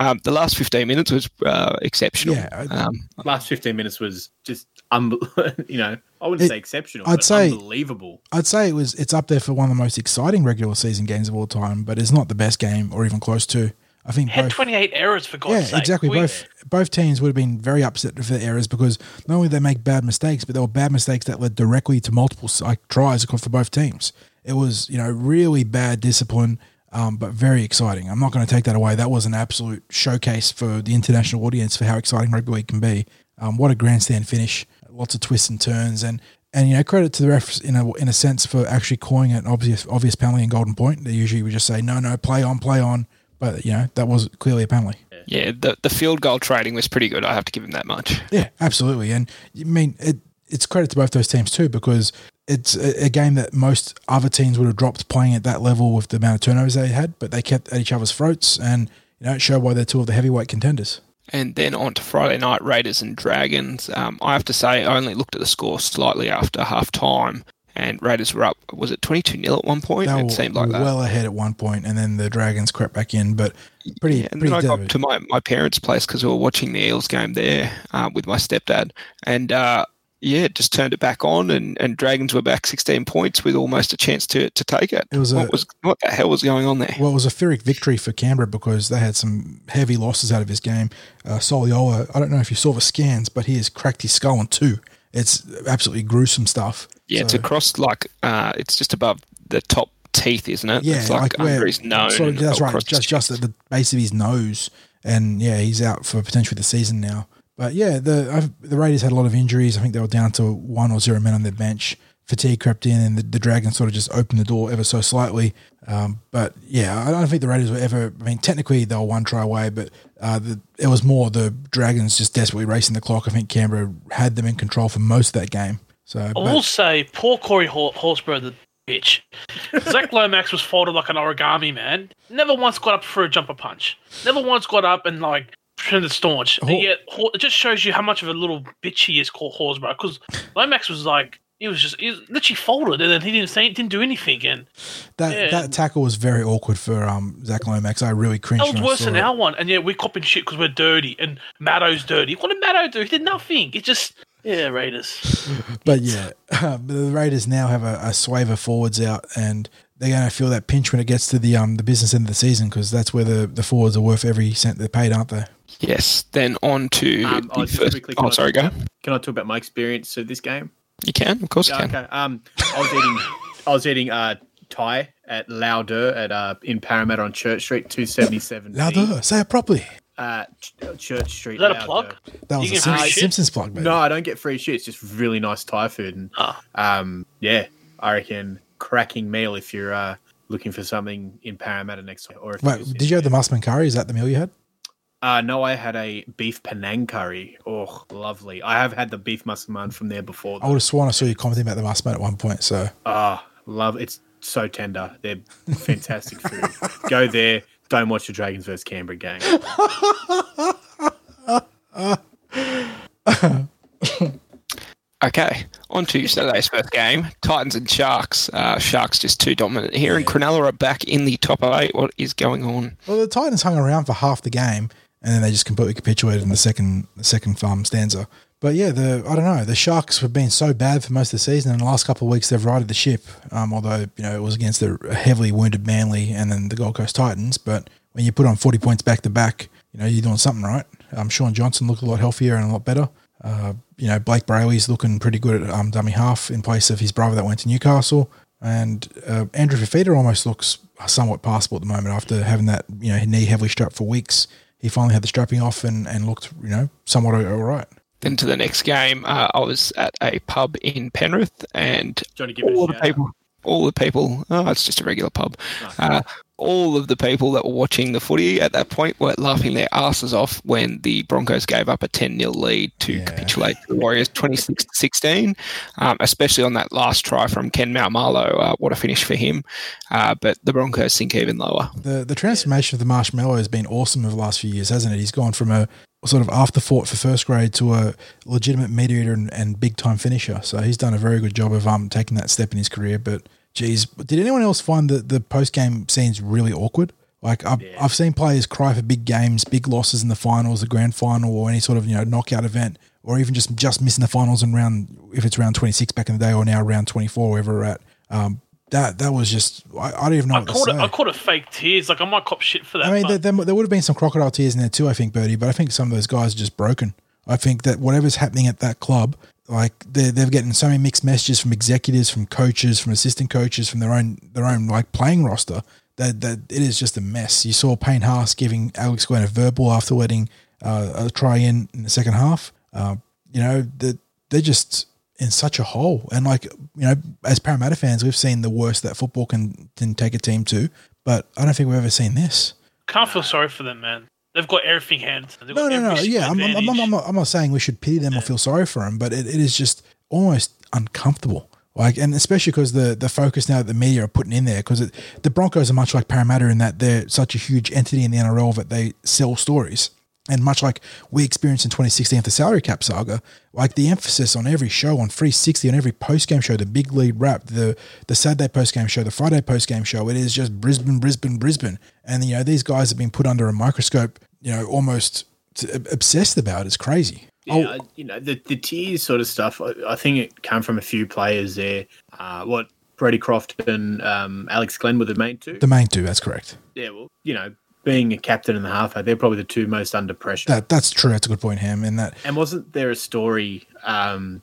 D: Um, the last 15 minutes was uh, exceptional.
F: Yeah,
D: Um,
E: Last 15 minutes was just, un- [laughs] you know, I wouldn't
F: It-
E: say exceptional,
F: I'd
E: but
F: say-
E: unbelievable.
F: I'd say it was it's up there for one of the most exciting regular season games of all time, but it's not the best game or even close to. I think
G: Had
F: both,
G: 28 errors for God's
F: yeah,
G: sake.
F: exactly.
G: We-
F: Both both teams would have been very upset for the errors because not only did they make bad mistakes, but they were bad mistakes that led directly to multiple like tries for both teams. It was you know really bad discipline, um, but very exciting. I'm not going to take that away. That was an absolute showcase for the international audience for how exciting rugby league can be. Um, what a grandstand finish! Lots of twists and turns, and and you know credit to the refs in a in a sense for actually calling an obvious obvious penalty and golden point. They usually would just say no, no, play on, play on. But you know that was clearly a penalty.
D: yeah, the, the field goal trading was pretty good. I have to give him that much.
F: Yeah, absolutely. And I mean, it, it's credit to both those teams too because it's a, a game that most other teams would have dropped playing at that level with the amount of turnovers they had, but they kept at each other's throats, and you know it showed why they're two of the heavyweight contenders.
D: And then on to Friday night, Raiders and Dragons. Um, I have to say, I only looked at the score slightly after half time, and Raiders were up, was it 22 0 at one point?
F: They
D: it seemed like that.
F: well ahead at one point, and then the Dragons crept back in, but pretty
D: Yeah, and
F: pretty
D: then I got to my, my parents' place because we were watching the Eels game there uh, with my stepdad. And uh, yeah, just turned it back on, and, and Dragons were back 16 points with almost a chance to, to take it.
F: It was
D: what,
F: a-
D: was, what the hell was going on there?
F: Well, it was a Pyrrhic victory for Canberra because they had some heavy losses out of his game. Uh, Soliola, I don't know if you saw the scans, but he has cracked his skull in two. It's absolutely gruesome stuff.
D: yeah, it's across like, uh, it's just above the top teeth, isn't it?
F: Yeah,
D: it's like,
F: where-
D: under his nose.
F: so that's right, just just at the base of his nose, and yeah, he's out for potentially the season now. But yeah, the I've, the Raiders had a lot of injuries. I think they were down to one or zero men on their bench. Fatigue crept in, and the, the Dragons sort of just opened the door ever so slightly. Um, but yeah, I don't think the Raiders were ever. I mean, technically they were one try away, but uh, the, it was more the Dragons just desperately racing the clock. I think Canberra had them in control for most of that game. So,
G: I
F: but-
G: will say, poor Corey Hor- Horsburgh, the bitch. Zach [laughs] Lomax was folded like an origami man. Never once got up for a jumper punch. Never once got up and like pretended staunch. And
F: Hor-
G: yet, Hor- it just shows you how much of a little bitch he is called Horsburgh. Because Lomax was like, he was just, he was literally folded, and then he didn't say, didn't do anything. And
F: that
G: yeah.
F: that tackle was very awkward for um, Zach Lomax. I really cringed.
G: that was worse than
F: it.
G: our one. And yeah, we're copping shit because we're dirty, and Maddo's dirty. What did Maddo do? He did nothing. It just, yeah, Raiders. [laughs]
F: But yeah, [laughs] the Raiders now have a, a of forwards out, and they're going to feel that pinch when it gets to the um the business end of the season because that's where the, the forwards are worth every cent they're paid, aren't they?
D: Yes, then on to
E: Um,
D: the
E: oh,
D: first.
E: quickly, can
D: Oh,
E: I
D: sorry,
E: talk
D: go.
E: about- Can I talk about my experience of this game?
D: You can, of course, you can.
E: okay. Um, I was eating, I was eating uh, Thai at Lauder at uh in Parramatta on Church Street, two seventy seven.
F: Louder, say it properly.
E: Uh, Ch- Church Street.
G: Is that a plug?
F: That was
G: You
F: a
G: get
F: Sim- Simpsons plug, baby.
E: No, I don't get free shit. It's just really nice Thai food, and
G: Ah.
E: um, yeah, I reckon cracking meal if you're uh looking for something in Parramatta next week. Or if
F: Wait,
E: you're-
F: did you have the Massaman curry? Is that the meal you had?
E: Uh, no, I had a beef Penang curry. Oh, lovely. I have had the beef massaman from there before.
F: I would have sworn I saw you commenting about the Massaman at one point. So
E: Ah, love it's so tender. They're fantastic food. Go there. Don't watch the Dragons versus Canberra game. [laughs]
D: Okay, on to Saturday's first game. Titans and Sharks. Uh, Sharks just too dominant here, and Cronulla are back in the top eight. What is going on?
F: well, the Titans hung around for half the game, and then they just completely capitulated in the second the second um, stanza. But yeah, the I don't know. The Sharks have been so bad for most of the season, and the last couple of weeks they've righted the ship. Um, although you know it was against the heavily wounded Manly and then the Gold Coast Titans. But when you put on forty points back to back, you know you're doing something right. Um, Shaun Johnson looked a lot healthier and a lot better. Uh, you know Blake Brailey's looking pretty good at um, dummy half in place of his brother that went to Newcastle. And uh, Andrew Fifita almost looks somewhat passable at the moment after having that you know knee heavily strapped for weeks. He finally had the strapping off and, and looked you know somewhat all right.
D: Then to the next game, uh, I was at a pub in Penrith, and
E: Do you want to give
D: all the
E: shout?
D: people, all the people. Oh, it's just a regular pub. Uh, all of the people that were watching the footy at that point were laughing their asses off when the Broncos gave up a 10 0 lead to
F: Yeah.
D: capitulate to the Warriors 26 16, um, especially on that last try from Ken Maumalo. Uh, what a finish for him. Uh, but the Broncos sink even lower.
F: The the transformation of the marshmallow has been awesome over the last few years, hasn't it? He's gone from a sort of afterthought for first grade to a legitimate mediator and, and big time finisher. So he's done a very good job of um taking that step in his career. But geez, did anyone else find the the post game scenes really awkward? Like I've, I've seen players cry for big games, big losses in the finals, the grand final, or any sort of you know knockout event, or even just just missing the finals in round if it's round twenty six back in the day, or now round twenty four, wherever we're at. Um, that that was just I, I don't even know
G: I
F: what to
G: called it. I called it fake tears. Like I might cop shit for that.
F: I mean, there, there, there would have been some crocodile tears in there too, I think, Bertie. But I think some of those guys are just broken. I think that whatever's happening at that club, like they're they're getting so many mixed messages from executives, from coaches, from assistant coaches, from their own their own like playing roster. That that it is just a mess. You saw Payne Haas giving Alex Glenn a verbal after letting uh, a try in in the second half. Uh, you know that they're just in such a hole. And like you know, as Parramatta fans, we've seen the worst that football can can take a team to. But I don't think we've ever seen this.
G: can't feel sorry for them, man. They've got everything. They've
F: No, no, no. Yeah, I'm, I'm, I'm. I'm, not, saying we should pity them or feel sorry for them, but it, it is just almost uncomfortable. Like, and especially because the the focus now that the media are putting in there, because the Broncos are much like Parramatta in that they're such a huge entity in the NRL that they sell stories. And much like we experienced in 2016 with the salary cap saga, like the emphasis on every show, on 360, on every post game show, the big lead wrap, the the Saturday post game show, the Friday post game show, it is just Brisbane, Brisbane, Brisbane. And you know these guys have been put under a microscope, you know, almost obsessed about. It's crazy.
E: Yeah,
F: Oh.
E: You know the the tiers sort of stuff. I, I think it came from a few players there. Uh, what Brodie Croft and um, Alex Glenn were the main two.
F: The main two, that's correct.
E: yeah, well, you know, being a captain and the halfback, they're probably the two most under pressure.
F: That that's true. That's a good point, Ham. And that
E: and wasn't there a story um,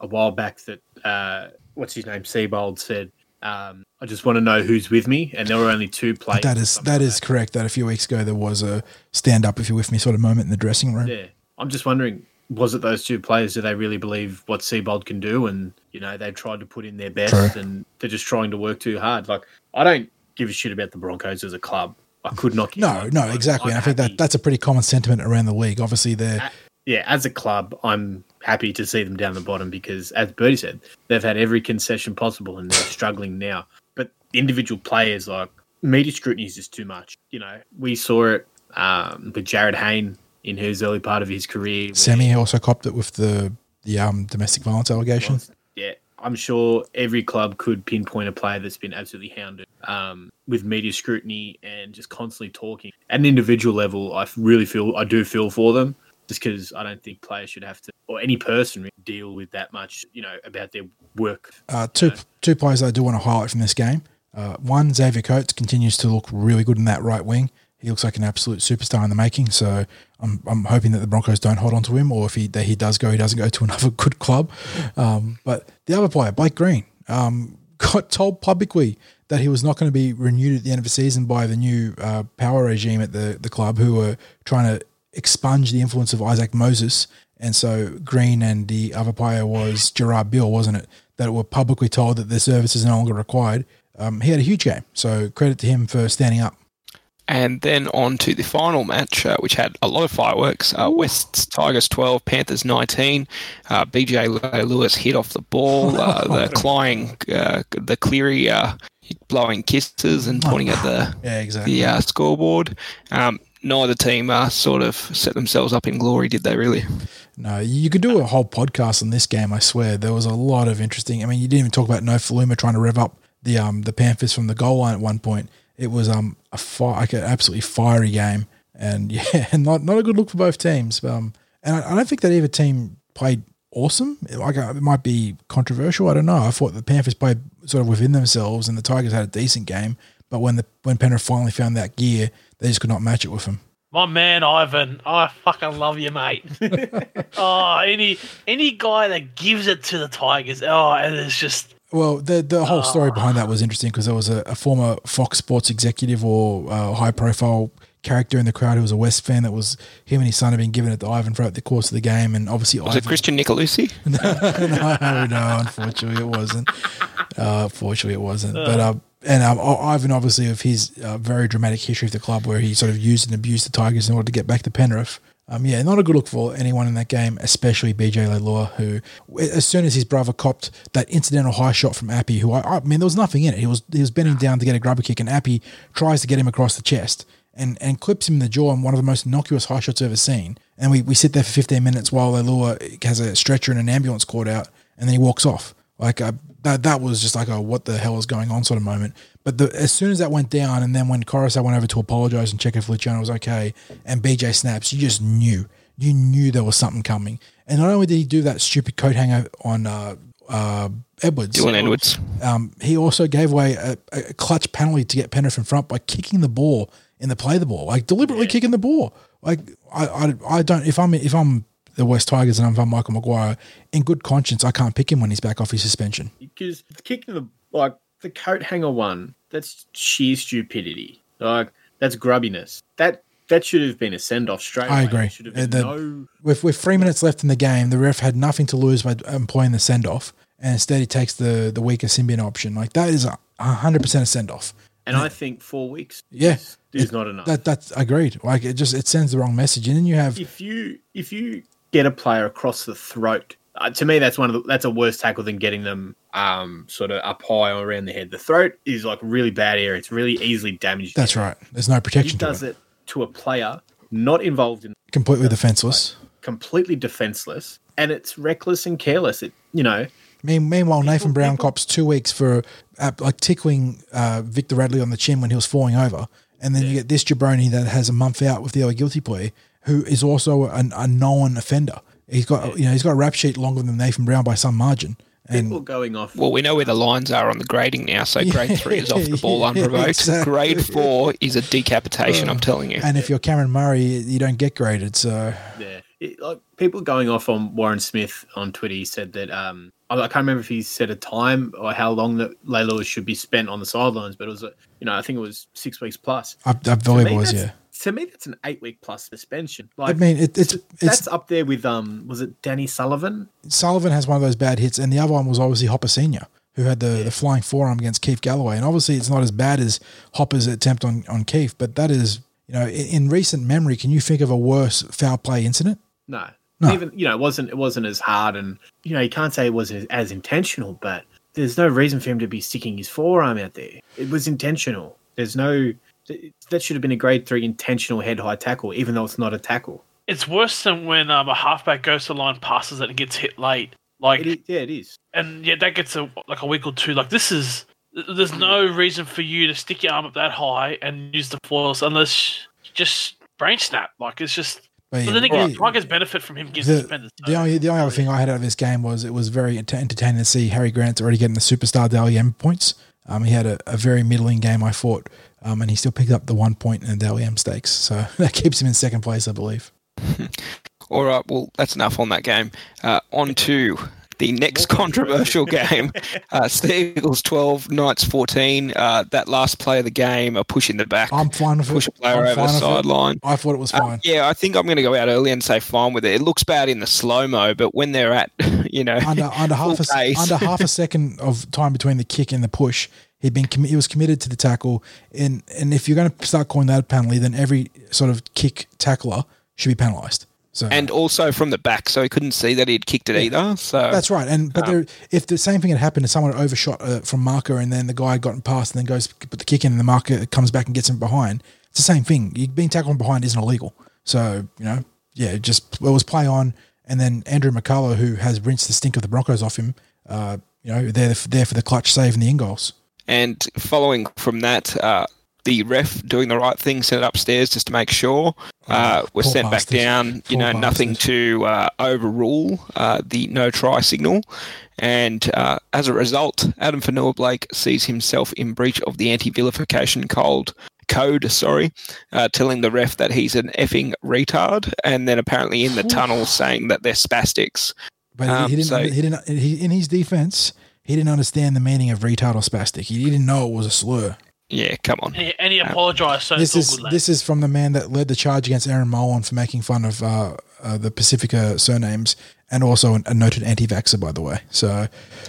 E: a while back that uh, what's his name, Seibold said, um, "I just want to know who's with me," and there were only two players.
F: that
E: or
F: is that correct. That a few weeks ago there was a stand up if you're with me sort of moment in the dressing room.
E: Yeah, I'm just wondering, was it those two players? Do they really believe what Seibold can do? And you know, they've tried to put in their best,
F: True.
E: and they're just trying to work too hard. Like I don't give a shit about the Broncos as a club. I could not.
F: No, no, exactly. I think that that's a pretty common sentiment around the league. Obviously, they're
E: yeah, as a club, I'm happy to see them down the bottom because, as Bertie said, they've had every concession possible and they're struggling now. But individual players, like media scrutiny, is just too much. You know, we saw it um, with Jarryd Hayne in his early part of his career.
F: Semi also copped it with the the um, domestic violence allegation.
E: I'm sure every club could pinpoint a player that's been absolutely hounded um, with media scrutiny and just constantly talking. At an individual level, I really feel I do feel for them, just because I don't think players should have to, or any person, really deal with that much, you know, about their work.
F: Uh, two two players I do want to highlight from this game. Uh, one, Xavier Coates continues to look really good in that right wing. He looks like an absolute superstar in the making. So I'm, I'm hoping that the Broncos don't hold on to him, or if he that he does go, he doesn't go to [laughs] another good club. Um, but the other player, Blake Green, um, got told publicly that he was not going to be renewed at the end of the season by the new uh, power regime at the the club, who were trying to expunge the influence of Isaac Moses. And so Green and the other player was Gerard Beale, wasn't it? That were publicly told that their services are no longer required. Um, he had a huge game, so credit to him for standing up.
D: And then on to the final match, uh, which had a lot of fireworks. Uh, West Tigers 12, Panthers 19. Uh, BJ Leilua hit off the ball. [laughs] Uh, the Clying, uh, the Cleary uh, blowing kisses and pointing at the [laughs]
F: Yeah, exactly.
D: the uh, scoreboard. Um, neither team uh, sort of set themselves up in glory, did they? Really?
F: No, you could do a whole podcast on this game. I swear there was a lot of interesting. I mean, you didn't even talk about Nofoaluma trying to rev up the um the Panthers from the goal line at one point. It was um a fi- like an absolutely fiery game, and [laughs] yeah, and not not a good look for both teams. Um, and I, I don't think that either team played awesome. Like uh, it might be controversial. I don't know. I thought the Panthers played sort of within themselves, and the Tigers had a decent game. But when the when Penrith finally found that gear, they just could not match it with them.
G: My man Ivan, I fucking love you, mate. [laughs] oh, any any guy that gives it to the Tigers, oh, and it's just
F: Well, the the whole story behind that was interesting because there was a, a former Fox Sports executive or uh, high profile character in the crowd who was a West fan that was him and his son had been given it to Ivan throughout the course of the game, and obviously
D: Was it
F: Ivan.
D: Christian Nicolosi? [laughs]
F: no, no, unfortunately it wasn't. Uh, unfortunately it wasn't. But uh, and um, Ivan obviously of his uh, very dramatic history of the club where he sort of used and abused the Tigers in order to get back to Penrith. Um, yeah, not a good look for anyone in that game, especially BJ Leilua, who, as soon as his brother copped that incidental high shot from Appy, who I, I mean, there was nothing in it. He was he was bending down to get a grubber kick, and Appy tries to get him across the chest and, and clips him in the jaw on one of the most innocuous high shots I've ever seen. And we, we sit there for 15 minutes while Leilua has a stretcher and an ambulance called out, and then he walks off. Like uh, that, that was just like a what the hell is going on sort of moment. But the, as soon as that went down, and then when Koroisau went over to apologize and check if Luciano was okay, and BJ snaps, you just knew, you knew there was something coming. And not only did he do that stupid coat hanger on uh, uh, Edwards,
D: Dylan Edwards.
F: um, he also gave away a, a clutch penalty to get Penrith in front by kicking the ball in the play the ball, like deliberately kicking the ball. Like I, I, I don't. If I'm if I'm the West Tigers and I'm Michael Maguire, in good conscience, I can't pick him when he's back off his suspension.
E: because kicking the like the coat hanger one that's sheer stupidity like that's grubbiness that that should have been a send off straight
F: I
E: away.
F: agree.
E: Should have been
F: the-
E: no
F: With with three minutes left in the game, the ref had nothing to lose by employing the send off, and instead he takes the the weaker sin bin option. Like that is a hundred percent a send off.
E: and I think four weeks
F: Yeah,
E: is, is not enough
F: That that's agreed. Like it just it sends the wrong message, and then you have
E: if you if you get a player across the throat uh, to me, that's one of the, that's a worse tackle than getting them um, sort of up high or around the head. The throat is like really bad area. It's really easily damaged.
F: That's right. There's no
E: He
F: protection to
E: does
F: it.
E: it to a player not involved in
F: Completely defenseless.
E: completely defenseless, and it's reckless and careless. It you know
F: Mean, meanwhile, Nathan Brown cops two weeks for uh, like tickling uh, Victor Radley on the chin when he was falling over, and then you get this jabroni that has a month out with the other guilty plea, who is also an, a known offender. He's got you know he's got a rap sheet longer than Nathan Brown by some margin,
E: people
F: and
E: going off.
D: Well, we know where the lines are on the grading now. So grade three is off the [laughs] ball
F: Yeah,
D: unprovoked.
F: exactly.
D: Grade four is a decapitation. I'm telling you.
F: and if you're Cameron Murray, you don't get graded. So
E: Yeah, it, like people going off on Warren Smith on Twitter. He said that um, I, I can't remember if he said a time or how long that Leilua should be spent on the sidelines, but it was a, you know I think it was six weeks plus.
F: I, I
E: To
F: believe it was yeah.
E: To me, that's an eight week plus suspension.
F: I mean, it, it's
E: that's up there with um, was it Danny Sullivan?
F: Sullivan has one of those bad hits, and the other one was obviously Hopper Senior, who had the, the flying forearm against Keith Galloway. And obviously, it's not as bad as Hopper's attempt on, on Keith, but that is, you know, in, in recent memory, can you think of a worse foul play incident?
E: No.
F: No.
E: Even you know, it wasn't it wasn't as hard, and you know, you can't say it was as, as intentional, but there's no reason for him to be sticking his forearm out there. It was intentional. There's no that should have been a grade three intentional head high tackle, even though it's not a tackle.
G: It's worse than when um, a halfback goes to the line, passes it, and gets hit late. Like,
E: It is, yeah, it is.
G: and yeah, that gets a like a week or two. Like, this is there's no reason for you to stick your arm up that high and use the force unless just brain snap. Like, it's just.
F: But
G: But then again,
F: the-
G: Tigers benefit from him getting
F: the,
G: suspended.
F: the only the only other thing I had out of this game was it was very entertaining to see Harry Grant already getting the superstar Dally M points. Um, he had a, a very middling game, I thought, um, and he still picked up the one point in the Dally M stakes, so [laughs] that keeps him in second place, I believe. [laughs]
D: All right, well, that's enough on that game. Uh, on to the next controversial game. [laughs] Uh, Eagles 12, Knights 14. Uh, that last play of the game, a push in the back,
F: I'm fine with
D: push a
F: it.
D: player
F: I'm
D: over the
F: fine with it.
D: sideline.
F: I thought it was
D: Uh,
F: fine.
D: yeah, I think I'm going to go out early and say fine with it. It looks bad in the slow mo, but when they're at, you know,
F: under under half a
D: pace.
F: under half a second of time between the kick and the push, he'd been commi- he was committed to the tackle. And and if you're going to start calling that a penalty, then every sort of kick tackler should be penalised. So
D: and also from the back, so he couldn't see that he'd kicked it either. So
F: that's right. And but there, if the same thing had happened, if someone had overshot uh, from marker and then the guy had gotten past and then goes put the kick in and the marker comes back and gets him behind, it's the same thing. You being tackled from behind isn't illegal. So you know, yeah, just it was play on. And then Andrew McCullough, who has rinsed the stink of the Broncos off him, uh, you know, they're there for the clutch save and the in goals.
D: And following from that, uh, the ref doing the right thing, sent it upstairs just to make sure. Uh, was
F: poor
D: sent back down. You
F: Poor
D: know, nothing to uh, overrule uh, the no try signal. And uh, as a result, Addin Fonua Blake sees himself in breach of the anti-vilification code. Code, sorry, uh, telling the ref that he's an effing retard, and then apparently in the tunnel saying that they're spastics.
F: But
D: Um,
F: he didn't.
D: so-
F: he didn't. He, in his defense, he didn't understand the meaning of retard or spastic. He didn't know it was a slur.
D: Yeah, come on.
G: And he, and he apologised, so
F: this is
G: good.
F: this is from the man that led the charge against Aaron Mullen for making fun of uh, uh, the Pacifica surnames, and also a noted anti-vaxxer, by the way. So,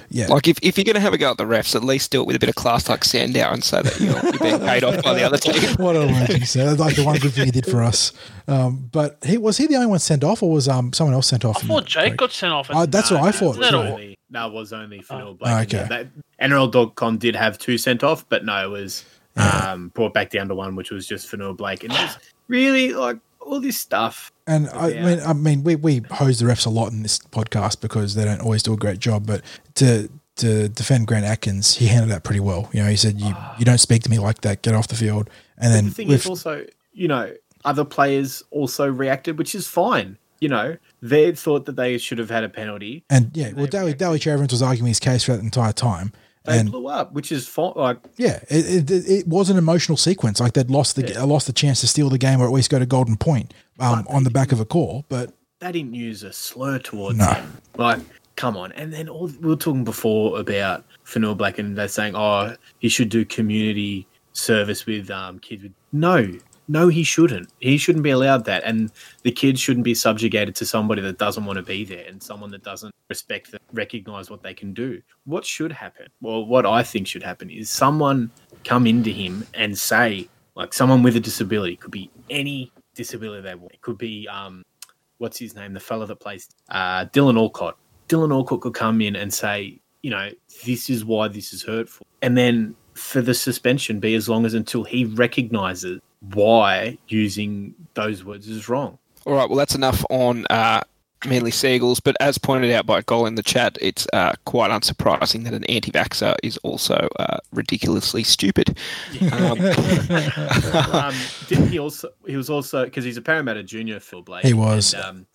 F: yeah,
D: Like if, if you're going to have a go at the refs, at least do it with a bit of class, like Sandow, and say that you're, you're being paid off by the other team. [laughs]
F: what a legend! So that's like the one good thing he did for us. Um, but he was he the only one sent off, or was um someone else sent off?
G: I thought Jake
F: break?
G: got sent off.
F: Uh, that's what I thought.
G: Isn't that
F: too.
G: all?
E: Only, no, it was only for Neil
F: Oh,
E: Blake.
F: okay.
E: That, NRL.com did have two sent off, but no, it was um, brought back down to one, which was just for Neil Blake. And it was really like all this stuff.
F: And I
E: Yeah.
F: mean, I mean, we we hose the refs a lot in this podcast because they don't always do a great job. But to to defend Grant Atkins, he handled that pretty well. You know, he said, "You you don't speak to me like that. Get off the field." And then
E: The thing
F: with,
E: is also, you know, other players also reacted, which is fine. You know, they thought that they should have had a penalty.
F: and yeah, well, Daly. Daly Cherry-Evans was arguing his case for that entire time.
E: They
F: And
E: blew up, which is fine. Like,
F: yeah, it, it, it was an emotional sequence. Like they'd lost the
E: Yeah.
F: lost the chance to steal the game or at least go to golden point um, on the back of a call. But
E: they didn't use a slur towards
F: No.
E: him. Like, come on. And then all, we were talking before about Fonua Black, and they're saying, oh, he should do community service with um, kids. With no, no, he shouldn't. He shouldn't be allowed that. And the kids shouldn't be subjugated to somebody that doesn't want to be there and someone that doesn't respect them, recognize what they can do. What should happen? Well, what I think should happen is someone come into him and say, like, someone with a disability could be any disability they want. It could be um, what's his name, the fella that plays uh, Dylan Alcott. Dylan Alcott could come in and say, you know, this is why this is hurtful. And then for the suspension be as long as until he recognizes why using those words is wrong.
D: All right, well, that's enough on uh, Manly Seagulls. But as pointed out by Goal in the chat, it's uh, quite unsurprising that an anti vaxxer is also uh, ridiculously stupid. Um, [laughs]
E: um, didn't he also? He was also because he's a Parramatta junior, Phil Blake.
F: He was.
E: And, um,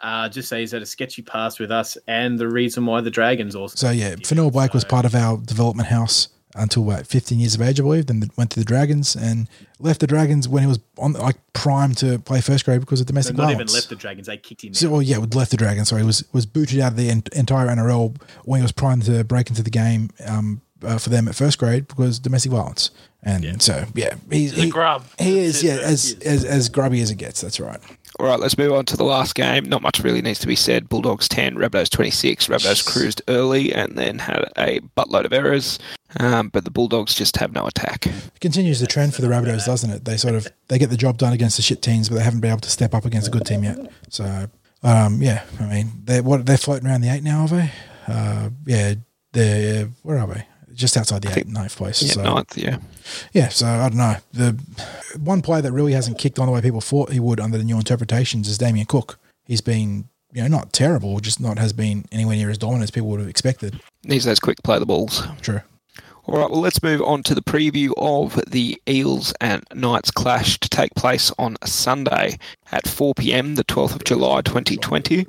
E: uh, just say he's had a sketchy past with us, and the reason why the Dragons also.
F: So yeah, Fonua Blake was part of our development house until what, 15 years of age, I believe. Then went to the Dragons and left the Dragons when he was on like prime to play first grade because of
E: So
F: domestic
E: not even left the Dragons; they kicked him.
F: So,
E: out.
F: well, yeah, with left the Dragons. Sorry, was was booted out of the en- entire NRL when he was primed to break into the game um, uh, for them at first grade because domestic violence. And yeah. so, yeah, he's,
G: He's a
F: he,
G: grub.
F: he is,
G: That's
F: yeah,
G: it.
F: as, as as grubby as it gets. That's right.
D: All right, let's move on to the last game. Not much really needs to be said. Bulldogs 10, Rabbitohs 26. Rabbitohs cruised early and then had a buttload of errors, um, but the Bulldogs just have no attack.
F: It continues the trend for the Rabbitohs, doesn't it? They sort of they get the job done against the shit teams, but they haven't been able to step up against a good team yet. So, um, yeah, I mean, they're what they're floating around the eight now, are they? Uh, yeah, they're where are they? Just outside the eight, ninth place.
D: Yeah,
F: so,
D: ninth, yeah.
F: yeah, so I don't know. The one player that really hasn't kicked on the way people thought he would under the new interpretations is Damien Cook. He's been, you know, not terrible, just not has been anywhere near as dominant as people would have expected.
D: Needs those quick play the balls.
F: True.
D: All right, well, let's move on to the preview of the Eels and Knights clash to take place on Sunday at 4 p.m., the 12th of July, 2020,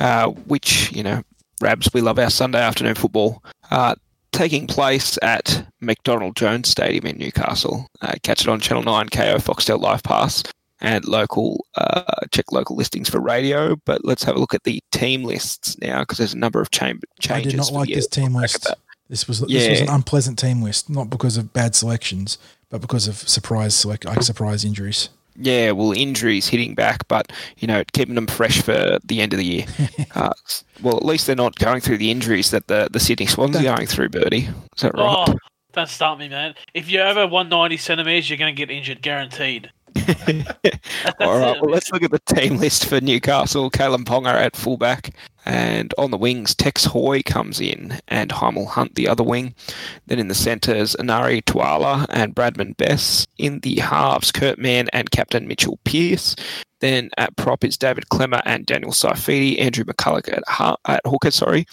D: uh, which, you know, Rabs, we love our Sunday afternoon football. Uh, taking place at McDonald Jones Stadium in Newcastle. Uh, catch it on Channel 9, Kayo, Foxtel Live Pass, and local, uh, check local listings for radio. But let's have a look at the team lists now because there's a number of changes.
F: I did not like this team list. This was this was an unpleasant team list, not because of bad selections, but because of surprise select like surprise injuries.
D: Yeah, well, injuries hitting back, but you know, keeping them fresh for the end of the year. [laughs] uh, well, at least they're not going through the injuries that the, the Sydney Swans are going through, Birdie. Is that right?
G: Oh, don't start me, man. If you're over 190 centimeters, you're going to get injured, guaranteed.
D: All right, well, let's look at the team list for Newcastle. Kalyn Ponga at fullback, and on the wings, Tex Hoy comes in, and Hymel Hunt the other wing. Then in the centres, Enari Tuala and Bradman Best. In the halves, Kurt Mann and Captain Mitchell Pearce. Then at prop is David Klemmer and Daniel Saifiti, Andrew McCullough at, ha- at hooker, sorry.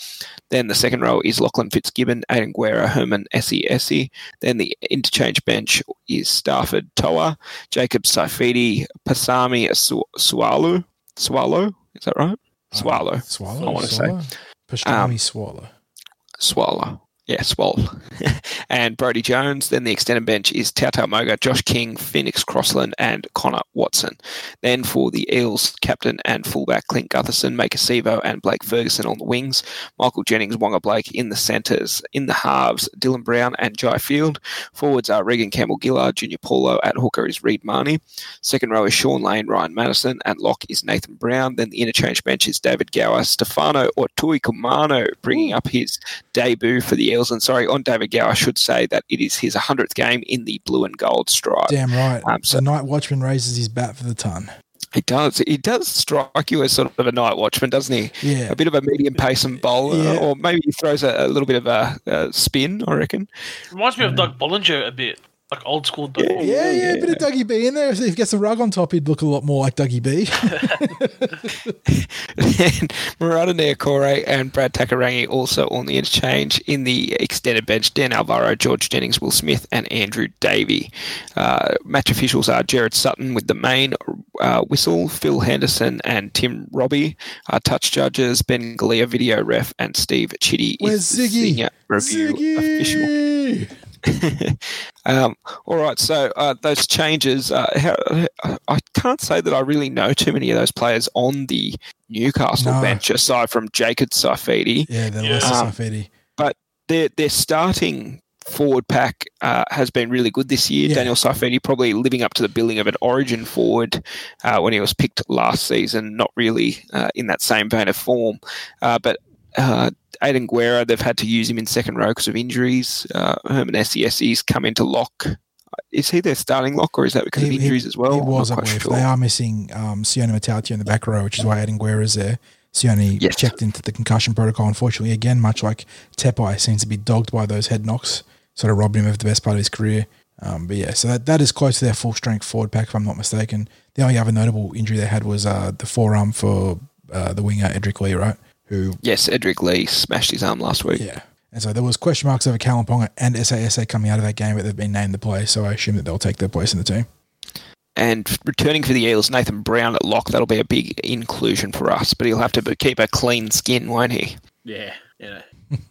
D: Then the second row is Lachlan Fitzgibbon, Aidan Guerra, Herman Essie Essie. Then the interchange bench is Stafford Toa, Jacob Saifiti, Pasami Su- Swallow. Swallow? Is that right? Swallow.
F: Swallow.
D: I wanna say.
F: swallow? Pastrami
D: Um,
F: swallow.
D: Swallow. Yeah, Swallow. [laughs] and Brodie Jones. Then the extended bench is Tautau Moga, Josh King, Phoenix Crossland, and Connor Watson. Then for the Eels, captain and fullback Clint Gutherson, Maika Sivo, and Blake Ferguson on the wings. Michael Jennings, Waqa Blake in the centres. In the halves, Dylan Brown and Jai Field. Forwards are Reagan Campbell-Gillard, Junior Paulo. At hooker is Reed Mahoney. Second row is Shaun Lane, Ryan Matterson. At lock is Nathan Brown. Then the interchange bench is David Gower, Stefano Utoikamanu, bringing up his debut for the Eels. And sorry, on David Gower, I should say that it is his 100th game in the blue and gold stripe.
F: Damn right.
D: um, so-
F: the night watchman raises his bat for the ton.
D: He does. He does strike you as sort of a night watchman, doesn't he?
F: Yeah.
D: A bit of a medium pace and bowler,
F: Yeah.
D: or maybe he throws a, a little bit of a, a spin. I reckon.
G: Reminds me of Doug Bollinger a bit, like old school Doug. Bollinger.
F: Yeah, yeah, a bit of Dougie B in there. If he gets a rug on top, he'd look a lot more like Dougie B.
D: and [laughs] Marata Niukore and Brad Takairangi also on the interchange. In the extended bench, Dan Alvaro, George Jennings, Will Smith, and Andrew Davey. Uh, match officials are Gerard Sutton with the main uh, whistle, Phil Henderson and Tim Robbie. Uh, touch judges, Ben Galea, video ref, and Steve Chitty
F: Where's
D: is the
F: Ziggy?
D: senior review official.
F: Ziggy! [laughs]
D: um, all right, so uh, those changes, uh, how, I can't say that I really know too many of those players on the Newcastle
F: No.
D: bench aside from Jacob Saifiti.
F: Yeah, the
G: Yeah.
F: Leicester
D: Um,
F: Saifiti.
D: Their, their starting forward pack uh, has been really good this year.
F: Yeah.
D: Daniel Saifiti probably living up to the billing of an origin forward uh, when he was picked last season, not really uh, in that same vein of form. Uh, but uh, Aidan Guerra, they've had to use him in second row because of injuries. Uh, Herman Essie's come into lock. Is he their starting lock, or is that because of
F: He- he-
D: injuries as well?
F: He was, I believe.
D: sure.
F: They are missing um, Sione Mataitia in the back row, which is why Aidan Guerra is there. Sione
D: Yes.
F: checked into the concussion protocol. Unfortunately, again, much like Tepai, seems to be dogged by those head knocks, sort of robbed him of the best part of his career. Um, but yeah, so that, that is close to their full strength forward pack, if I'm not mistaken. The only other notable injury they had was uh, the forearm for uh, the winger Edric Lee, right? Who
D: Yes, Edric Lee smashed his arm last week.
F: yeah. And so there was question marks over Callum Ponga and SASA coming out of that game, but they've been named to play, so I assume that they'll take their place in the team.
D: And returning for the Eels, Nathan Brown at lock. That'll be a big inclusion for us, but he'll have to keep a clean skin, won't he?
E: Yeah, yeah.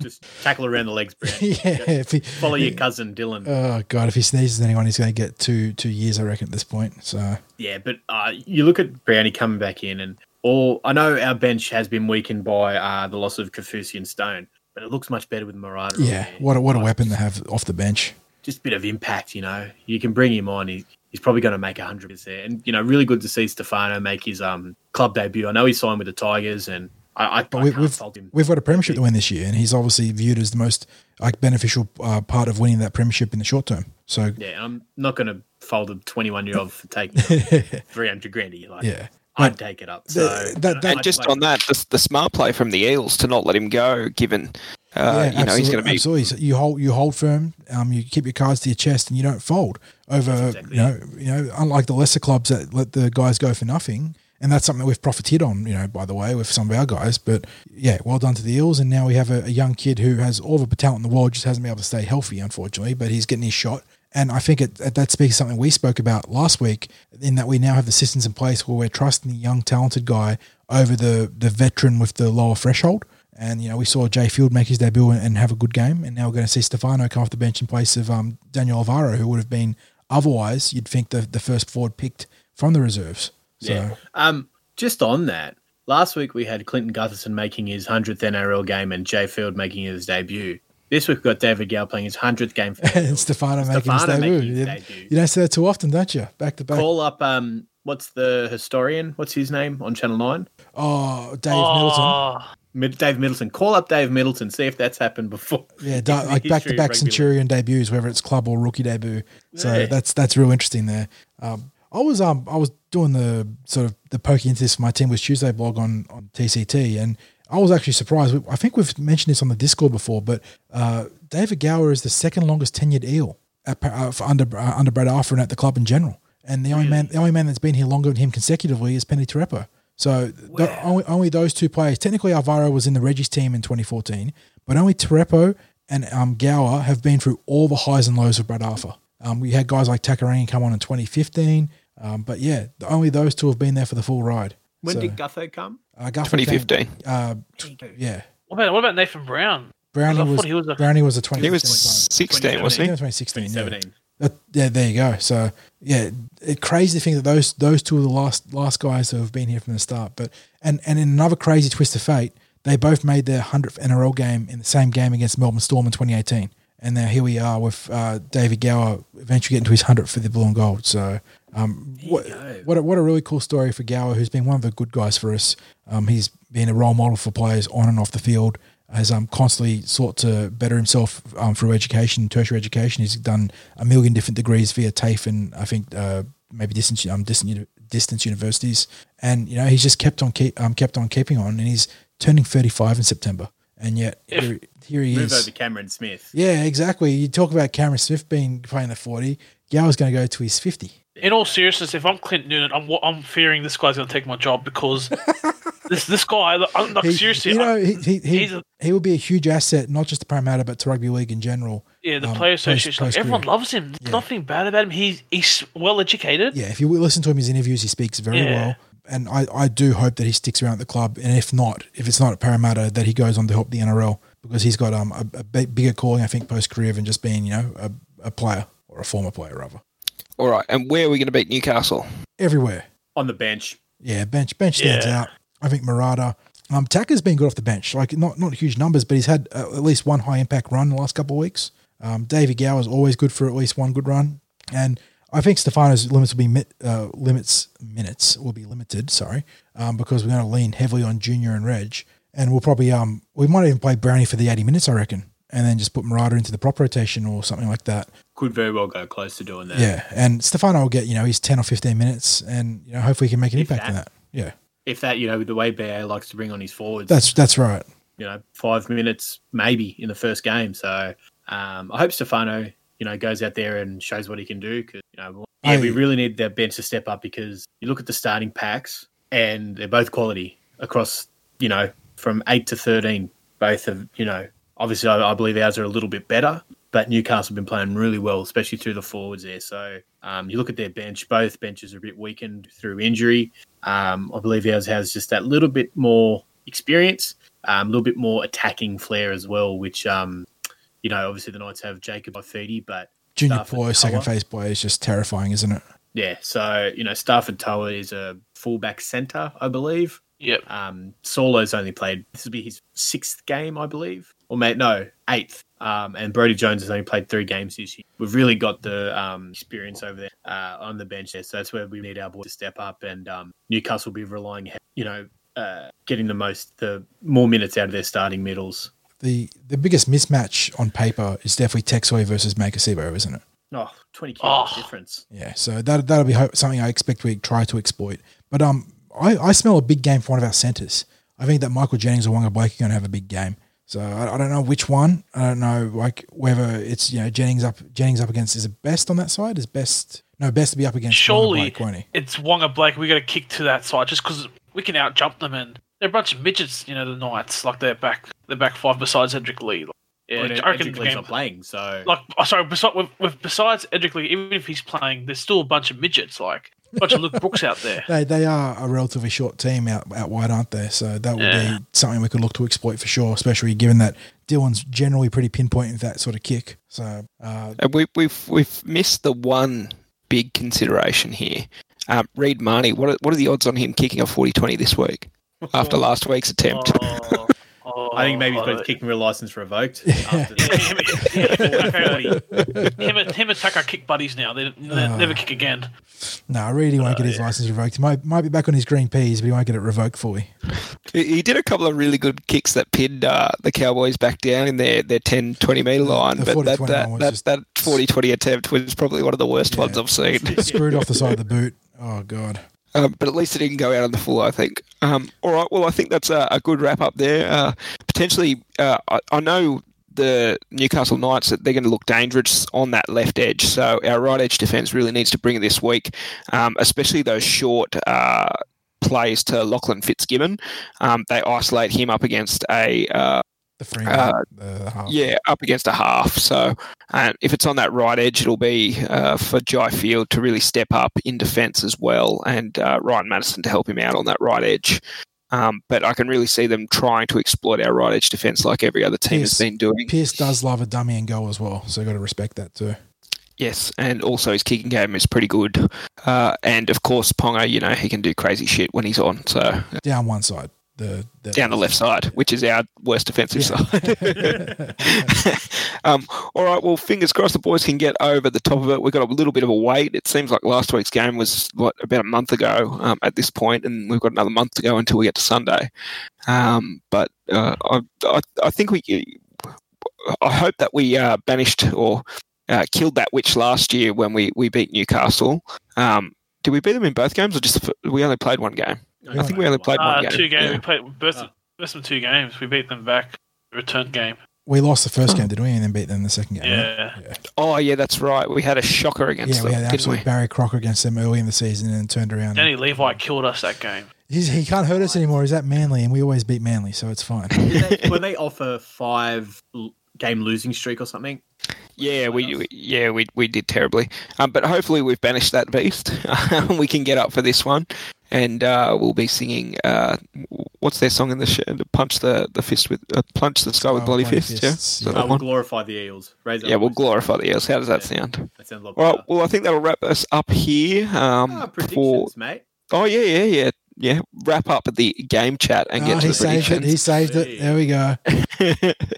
E: just [laughs] tackle around the legs, Brown. [laughs]
F: yeah, if he,
E: Follow your cousin Dylan.
F: oh god, if he sneezes anyone, he's going to get two two years, I reckon, at this point. So
E: Yeah, but uh, you look at Brownie coming back in, and all I know our bench has been weakened by uh, the loss of Kaufusi and Stone, but it looks much better with Marata.
F: yeah, what a, what a weapon to have off the bench.
E: Just a bit of impact, you know. You can bring him on. He, he's probably going to make a hundred there, and you know, really good to see Stefano make his um club debut. I know he signed with the Tigers, and I, I,
F: But
E: I
F: we,
E: him.
F: we've got a premiership to win this year, and he's obviously viewed as the most like beneficial uh, part of winning that premiership in the short term. So
E: Yeah, I'm not going to fold a 21 year old for taking [laughs] 300 grand a year. Like,
F: yeah,
E: I'd take it up. So
F: The- that- that-
D: And just on that, the, the smart play from the Eels to not let him go, given uh, you know he's going to be
F: absolutely. So you hold you hold firm. Um, you keep your cards to your chest, and you don't fold over.
E: exactly
F: you know, you know, unlike the lesser clubs that let the guys go for nothing, and that's something that we've profited on. You know, by the way, with some of our guys. But yeah, well done to the Eels, and now we have a, a young kid who has all the talent in the world, just hasn't been able to stay healthy, unfortunately. But he's getting his shot. And I think it, that speaks something we spoke about last week, in that we now have the systems in place where we're trusting the young, talented guy over the the veteran with the lower threshold. And you know, we saw Jai Field make his debut and, and have a good game, and now we're going to see Stefano come off the bench in place of um, Daniel Alvaro, who would have been otherwise you'd think the the first forward picked from the reserves. So
E: Yeah. Um, just on that, last week we had Clinton Gutherson making his 100th NRL game and Jai Field making his debut. This week we've got David Gow playing his 100th game for [laughs] the
F: and. Stefano making his debut.
E: making his
F: You-
E: debut.
F: You don't see that too often, don't you? Back to back.
E: Call up, um, what's the historian? What's his name on Channel 9?
F: Oh, Dave Middleton.
G: Oh,
E: Mid- Dave Middleton. Call up Dave Middleton, see if that's happened before.
F: Yeah, [laughs] like back to back. Centurion debuts, whether it's club or rookie debut. So
E: Yeah.
F: that's that's real interesting there. Um, I was um I was doing the sort of the poking into this for my team was Tuesday blog on on TCT, and I was actually surprised. I think we've mentioned this on the Discord before, but uh, David Gower is the second longest tenured eel at, uh, for under uh, under Brad Arthur and at the club in general. And the only man the only man that's been here longer than him consecutively is Peni Terepo. So the, only, only those two players. Technically, Alvaro was in the Reggie's team in 2014, but only Terepo and um, Gower have been through all the highs and lows of Brad Arthur. Um, we had guys like Takarangi come on in 2015, um, but yeah, the- only those two have been there for the full ride.
E: When
F: So,
E: did Gutho come?
F: Uh, Guffer came-
D: 2015.
F: uh, yeah,
G: what about what about Nathan Brown?
F: Brownie was,
G: he was a-
F: Brownie was a 2015.
D: He was 16, wasn't he?
F: 2016, yeah.
E: 2017.
F: That, yeah, there you go. So yeah, it, crazy to think that those those two are the last last guys who have been here from the start. But and and in another crazy twist of fate, they both made their hundredth NRL game in the same game against Melbourne Storm in 2018. And now here we are with uh, David Gower eventually getting to his hundredth for the blue and gold. So um, what what a, what a really cool story for Gower, who's been one of the good guys for us. Um, he's been a role model for players on and off the field. Has um, constantly sought to better himself um, through education, tertiary education. He's done a million different degrees via TAFE and I think uh, maybe distance um, distant distance universities. And you know he's just kept on keep, um, kept on keeping on, and he's turning thirty five in September. And yet here, here he
E: Move
F: is.
E: over Cameron Smith.
F: Yeah, exactly. You talk about Cameron Smith being playing the forty. Gower's going to go to his fifty.
G: In all seriousness, if I'm Clint Noonan, I'm I'm fearing this guy's going to take my job because [laughs] this this guy, I'm like
F: He-
G: seriously,
F: you know,
G: I-
F: he he,
G: a-
F: he would be a huge asset, not just to Parramatta, but to rugby league in general.
G: yeah, the
F: um,
G: player
F: post-
G: association, like, everyone loves him. There's
F: Yeah.
G: nothing bad about him. He's he's well educated.
F: Yeah, if you listen to him his interviews, he speaks very
G: Yeah.
F: well. And I, I do hope that he sticks around at the club. And if not, if it's not at Parramatta, that he goes on to help the NRL because he's got um a, a bigger calling, I think, post career than just being you know a, a player or a former player rather.
D: All right, and where are we going to beat Newcastle?
F: Everywhere.
E: On the bench.
F: Yeah, bench bench stands
G: Yeah.
F: out. I think Marata. Um, Tacker's been good off the bench. Like not not huge numbers, but he's had uh, at least one high impact run the last couple of weeks. Um, David Gower is always good for at least one good run, and I think Stefano's limits will be mit, uh, limits minutes will be limited. Sorry, um, because we're going to lean heavily on Junior and Reg, and we'll probably um we might even play Brownie for the eighty minutes, I reckon, and then just put Marata into the prop rotation or something like that.
E: Could very well go close to doing that.
F: Yeah, and Stefano will get you know his ten or fifteen minutes, and you know hopefully he can make an
E: If
F: impact in
E: that.
F: that. Yeah.
E: if that, you know, the way BA likes to bring on his forwards,
F: That's that's right.
E: you know, five minutes maybe in the first game. So um, I hope Stefano, you know, goes out there and shows what he can do. Because you know, yeah, we really need that bench to step up because you look at the starting packs and they're both quality across, you know, from eight to thirteen. Both of you know, obviously I, I believe ours are a little bit better, but Newcastle have been playing really well, especially through the forwards there. So um, you look at their bench; both benches are a bit weakened through injury. Um, I believe ours has just that little bit more experience, um, a little bit more attacking flair as well. Which um, you know, obviously the Knights have Jacob Ifedi, but
F: Junior boy, second phase boy is just terrifying, isn't it?
E: Yeah, so you know, Stafford Tower is a fullback centre, I believe.
G: Yep.
E: Um, Solo's only played this will be his sixth game, I believe, or mate, no, eighth. Um, and Brody Jones has only played three games this year. We've really got the um, experience over there uh, on the bench there, so that's where we need our boys to step up. And um, Newcastle will be relying, you know, uh, getting the most, the more minutes out of their starting middles.
F: The the biggest mismatch on paper is definitely Tex Hoy versus Maika Sivo, isn't it?
E: Oh, 20 kilos
G: Oh.
E: difference.
F: Yeah, so that that'll be something I expect we try to exploit. But um, I, I smell a big game for one of our centers. I think that Michael Jennings or Wonga Blake are going to have a big game. So I, I don't know which one. I don't know like whether it's you know Jennings up Jennings up against is it best on that side? Is best no best to be up against Waqa
G: Surely
F: Blake, won't he?
G: it's Waqa Blake. We got to kick to that side just because we can out jump them and they're a bunch of midgets. You know the Knights like they're back they're back five besides Edric Lee. Like, yeah,
E: Well,
G: I reckon
E: Edric
G: the
E: Lee's
G: game.
E: not playing, so
G: Like oh, sorry, besides with, with besides Edric Lee, even if he's playing, there's still a bunch of midgets like a bunch of Luke Brooks out there.
F: They they are a relatively short team out out wide, aren't they? So that would
G: Yeah.
F: be something we could look to exploit for sure, especially given that Dylan's generally pretty pinpoint with that sort of kick. So uh,
D: And we, we've we've missed the one big consideration here. Um, Reed Mahoney, what are, what are the odds on him kicking a 40-20 this week [laughs] after last week's attempt?
G: Oh, oh,
E: I think maybe he's got
G: oh,
E: his kicking real license revoked. [laughs] After
G: Yeah, him, him, him, and- him and Tucker kick buddies now. They they
F: Ah.
G: never kick again.
F: no, I really won't get his license revoked. He might might be back on his green peas, but he won't get it revoked for
D: He he did a couple of really good kicks that pinned uh, the Cowboys back down in their, their 10, 20 metre line.
F: the
D: but that,
F: 40-20
D: that,
F: one
D: that,
F: just-
D: that 40 20 attempt was probably one of the worst
F: Yeah.
D: ones I've seen.
F: Screwed off the side of the boot. Oh god.
D: Um, but at least it didn't go out on the full, I think. Um, all right, well, I think that's a, a good wrap up there. Uh, potentially, uh, I, I know the Newcastle Knights that they're going to look dangerous on that left edge. So our right edge defence really needs to bring it this week, um, especially those short uh, plays to Lachlan Fitzgibbon. Um, they isolate him up against a uh,
F: The free
D: Uh,
F: the half.
D: yeah, up against a half. So, um, if it's on that right edge, it'll be uh, for Jai Field to really step up in defence as well, and uh, Ryan Matterson to help him out on that right edge. Um, but I can really see them trying to exploit our right edge defence like every other team
F: Pearce-
D: has been doing.
F: Pearce does love a dummy and goal as well, so you've got to respect that too.
D: Yes, and also his kicking game is pretty good. Uh, and of course, Ponga, you know, he can do crazy shit when he's on. So
F: Down one side, the, the
D: down the left side, which is our worst defensive
F: Yeah.
D: side. [laughs] um, all right, well, fingers crossed the boys can get over the top of it. We've got a little bit of a wait. It seems like last week's game was what about a month ago um, at this point, and we've got another month to go until we get to Sunday. Um, but uh, I, I, I think we, I hope that we uh, banished or uh, killed that witch last year when we, we beat Newcastle. Um, did we beat them in both games, or just the we only played one game? I think we only played
G: Uh,
D: one game.
G: two games.
D: Yeah.
G: We played both, both them two games. We beat them back. Return game.
F: we lost the first
D: Oh.
F: game, didn't we? And then beat them in the second game. right?
G: Yeah.
D: Oh yeah, that's right. We had a shocker against them.
F: Yeah, we had
D: didn't
F: absolute
D: we?
F: Barry Crocker against them early in the season and then turned around.
G: Danny Levi killed us that game.
F: He's, he can't hurt us anymore. He's at Manly, and we always beat Manly, so it's fine.
E: Did they, [laughs] were they off a five game losing streak or something?
D: Yeah, we, we yeah we we did terribly. Um, but hopefully we've banished that beast. [laughs] we can get up for this one, and uh, we'll be singing. Uh, what's their song in the show? Punch the the fist with uh, punch the sky with
F: Oh,
D: bloody,
F: bloody
D: fists. Yeah,
F: fists,
D: So
F: yeah.
D: that
E: I will
D: one.
E: glorify the eels. Raise up
D: yeah, we'll glorify the eels. How does that
E: Yeah.
D: sound?
E: That sounds a lot
D: All right.
E: better.
D: Well, I think that'll wrap us up here. Um, for
E: predictions, mate.
D: oh yeah yeah yeah yeah. Wrap up the game chat and
F: Oh,
D: get to
F: he
D: the
F: saved it. He saved it. There we go. [laughs]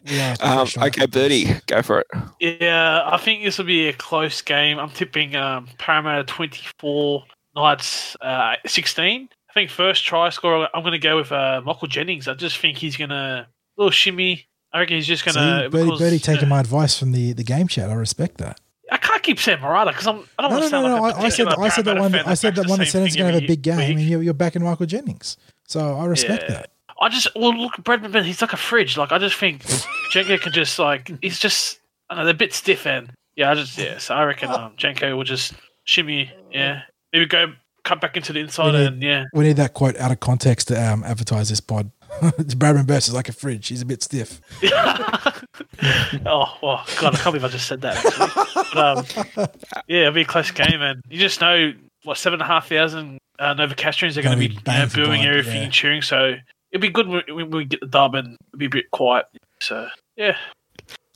F: Yeah,
D: um,
F: professional.
D: okay, Birdie, go for it.
G: Yeah, I think this will be a close game. I'm tipping um, Parramatta 24, Knights uh, 16. I think first try scorer, I'm going to go with uh, Michael Jennings. I just think he's going to little shimmy. I reckon he's just going
F: See,
G: to.
F: Birdie, Birdie taking my advice from the, the game chat. I respect that.
G: I can't keep saying Marata because I'm. I don't
F: No,
G: want
F: no,
G: to
F: no,
G: sound
F: no.
G: like a
F: I, I said I said that one. I said that one that
G: same
F: said it's going to have a big game.
G: week.
F: and you're, you're backing Michael Jennings. So I respect
G: Yeah.
F: that.
G: I just well look, Brad McMahon. He's like a fridge. Like I just think [laughs] Jenko can just like he's just I don't know they're a bit stiff and yeah I just yeah so I reckon um, Jenko will just shimmy yeah maybe go cut back into the inside
F: need-
G: and yeah
F: We need that quote out of context to um, advertise this pod. [laughs] Bradman Burst is like a fridge. He's a bit stiff. [laughs]
G: oh well God I can't believe I just said that but, um, yeah it'll be a close game and you just know what seven and a half thousand uh, Nova Castrians are going
F: Gonna be
G: be you know, booing
F: blood,
G: everything
F: yeah.
G: and cheering so it'll be good when, when we get the dub and be a bit quiet so yeah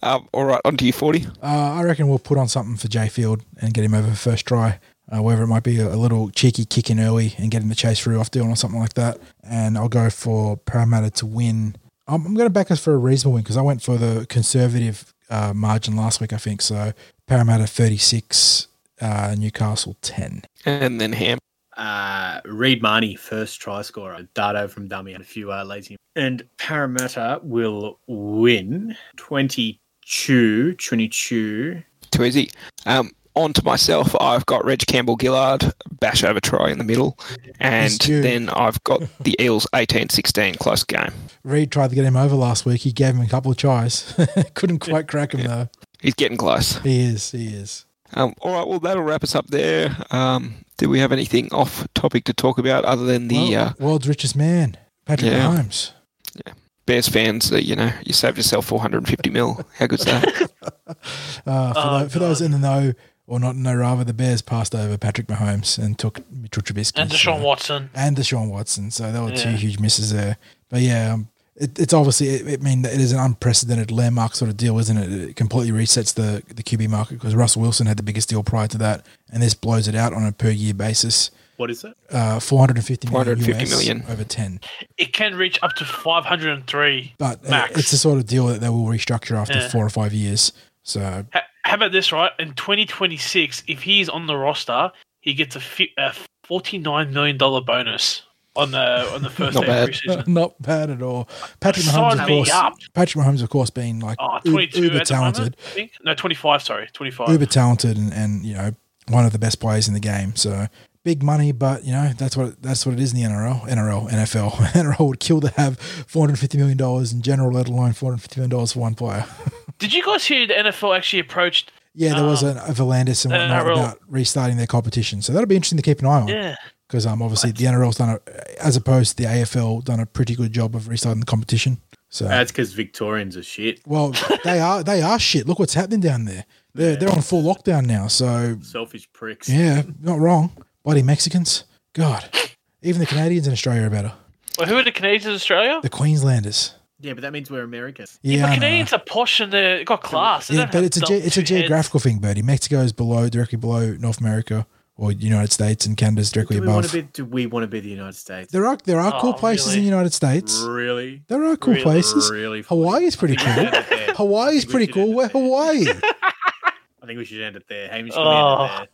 D: Um, all right, on to you, 40.
F: Uh, I reckon we'll put on something for Jai Field and get him over first try. Uh, whether it might be a, a little cheeky kick in early and getting the chase through off Dylan or something like that. And I'll go for Parramatta to win. I'm, I'm going to back us for a reasonable win because I went for the conservative uh, margin last week, I think. So Parramatta 36, uh, Newcastle 10.
D: And then Ham.
E: Uh, Reed Mahoney, first try scorer. Dardo from Dummy and a few uh, lazy. And Parramatta will win 22 22.
D: Too easy. Um, on to myself, I've got Reg Campbell Gillard, bash over try in the middle. And then I've got [laughs] the Eels 18 16, close game.
F: Reed tried to get him over last week. He gave him a couple of tries. [laughs] Couldn't quite crack him, though.
D: He's getting close.
F: He is. He is.
D: Um, all right, well, that'll wrap us up there. Um, do we have anything off topic to talk about other than the
F: Well,
D: uh,
F: world's richest man, Patrick
D: Yeah.
F: Mahomes.
D: Bears fans? That you know, you saved yourself 450 mil. How good's that? [laughs]
F: Uh, for,
G: Oh,
F: tho- for those in the know, or not no, the rather, the Bears passed over Patrick Mahomes and took Mitchell Trubisky.
G: and Deshaun
F: so-
G: Watson
F: And Deshaun Watson. So there were two huge misses there. But yeah, um, it, it's obviously, it, it mean it is an unprecedented landmark sort of deal, isn't it? It completely resets the, the QB market because Russell Wilson had the biggest deal prior to that. And this blows it out on a per year basis.
E: What is it?
F: Uh, 450 million
D: 450
F: US
D: million.
F: over 10.
G: it can reach up to 503
F: But uh,
G: max
F: it's the sort of deal that they will restructure after
G: Yeah.
F: four or five years. So
G: Ha- How about this, right? In 2026, if he's on the roster, he gets a, fi- a $49 million bonus on the on the first [laughs]
D: Not
G: day
D: bad.
G: preseason. [laughs]
F: Not bad at all. Patrick
G: Sign
F: Mahomes, of course.
G: up.
F: Patrick Mahomes, of course, being like
G: Oh,
F: u- uber
G: at the moment,
F: talented,
G: No, 25, sorry. 25.
F: uber talented, and, and you know one of the best players in the game. So big money, but you know that's what that's what it is in the NRL, NRL, NFL. [laughs] NRL would kill to have four hundred fifty million dollars in general, let alone four hundred fifty million dollars for one player.
G: Did you guys hear the NFL actually approached?
F: yeah, there was
G: Um,
F: an, a V'landys and whatnot
G: NRL.
F: about restarting their competition, so that'll be interesting to keep an eye on.
G: Yeah.
F: because um, obviously the NRL's done a, as opposed to the AFL, done a pretty good job of restarting the competition. So
E: That's because Victorians are shit.
F: well, they are they are shit. Look what's happening down there. They're they're on full lockdown now. So
E: Selfish pricks.
F: yeah, not wrong. Bloody Mexicans. God, even the Canadians in Australia are better.
G: Well, who are the Canadians in Australia?
F: The Queenslanders.
E: Yeah, but that means we're Americans.
F: Yeah,
G: Yeah,
F: I
G: but
F: know.
G: Canadians are posh and they've got class. They
F: Yeah, but it's a ge- it's a
G: two heads.
F: geographical thing, Bertie. Mexico is below directly below North America or United States, and Canada's directly
E: Do we, want
F: above.
E: to be, do we want to be the United States?
F: there are there are oh, cool
G: Oh,
F: places in the United States.
E: Really?
F: There are cool
G: Really,
F: places.
E: really
F: Hawaii is pretty
E: I think we
F: cool.
E: should end it there.
F: Hawaii is pretty cool.
E: end
F: Where
E: it there.
F: Hawaii? [laughs]
E: I think we should end it there. Hamish, can we
G: Oh.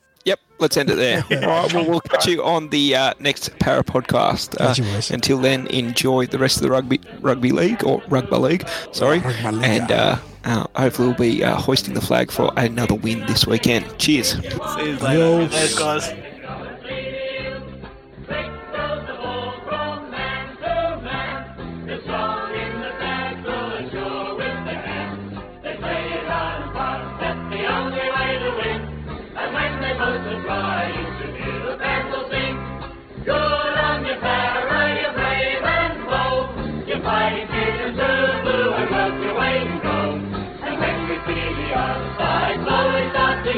D: Let's end it there. [laughs] All right, well, we'll catch you on the uh, next Para podcast. Uh,
F: Catch you, boys.
D: until then, enjoy the rest of the rugby rugby league or rugby league. Sorry,
F: Rugby
D: and uh, uh, hopefully we'll be uh, hoisting the flag for another win this weekend. Cheers.
E: See you
F: Yo.
E: later.
G: Those guys.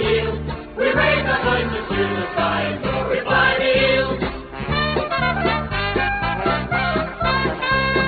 H: we raise our voices to the skies.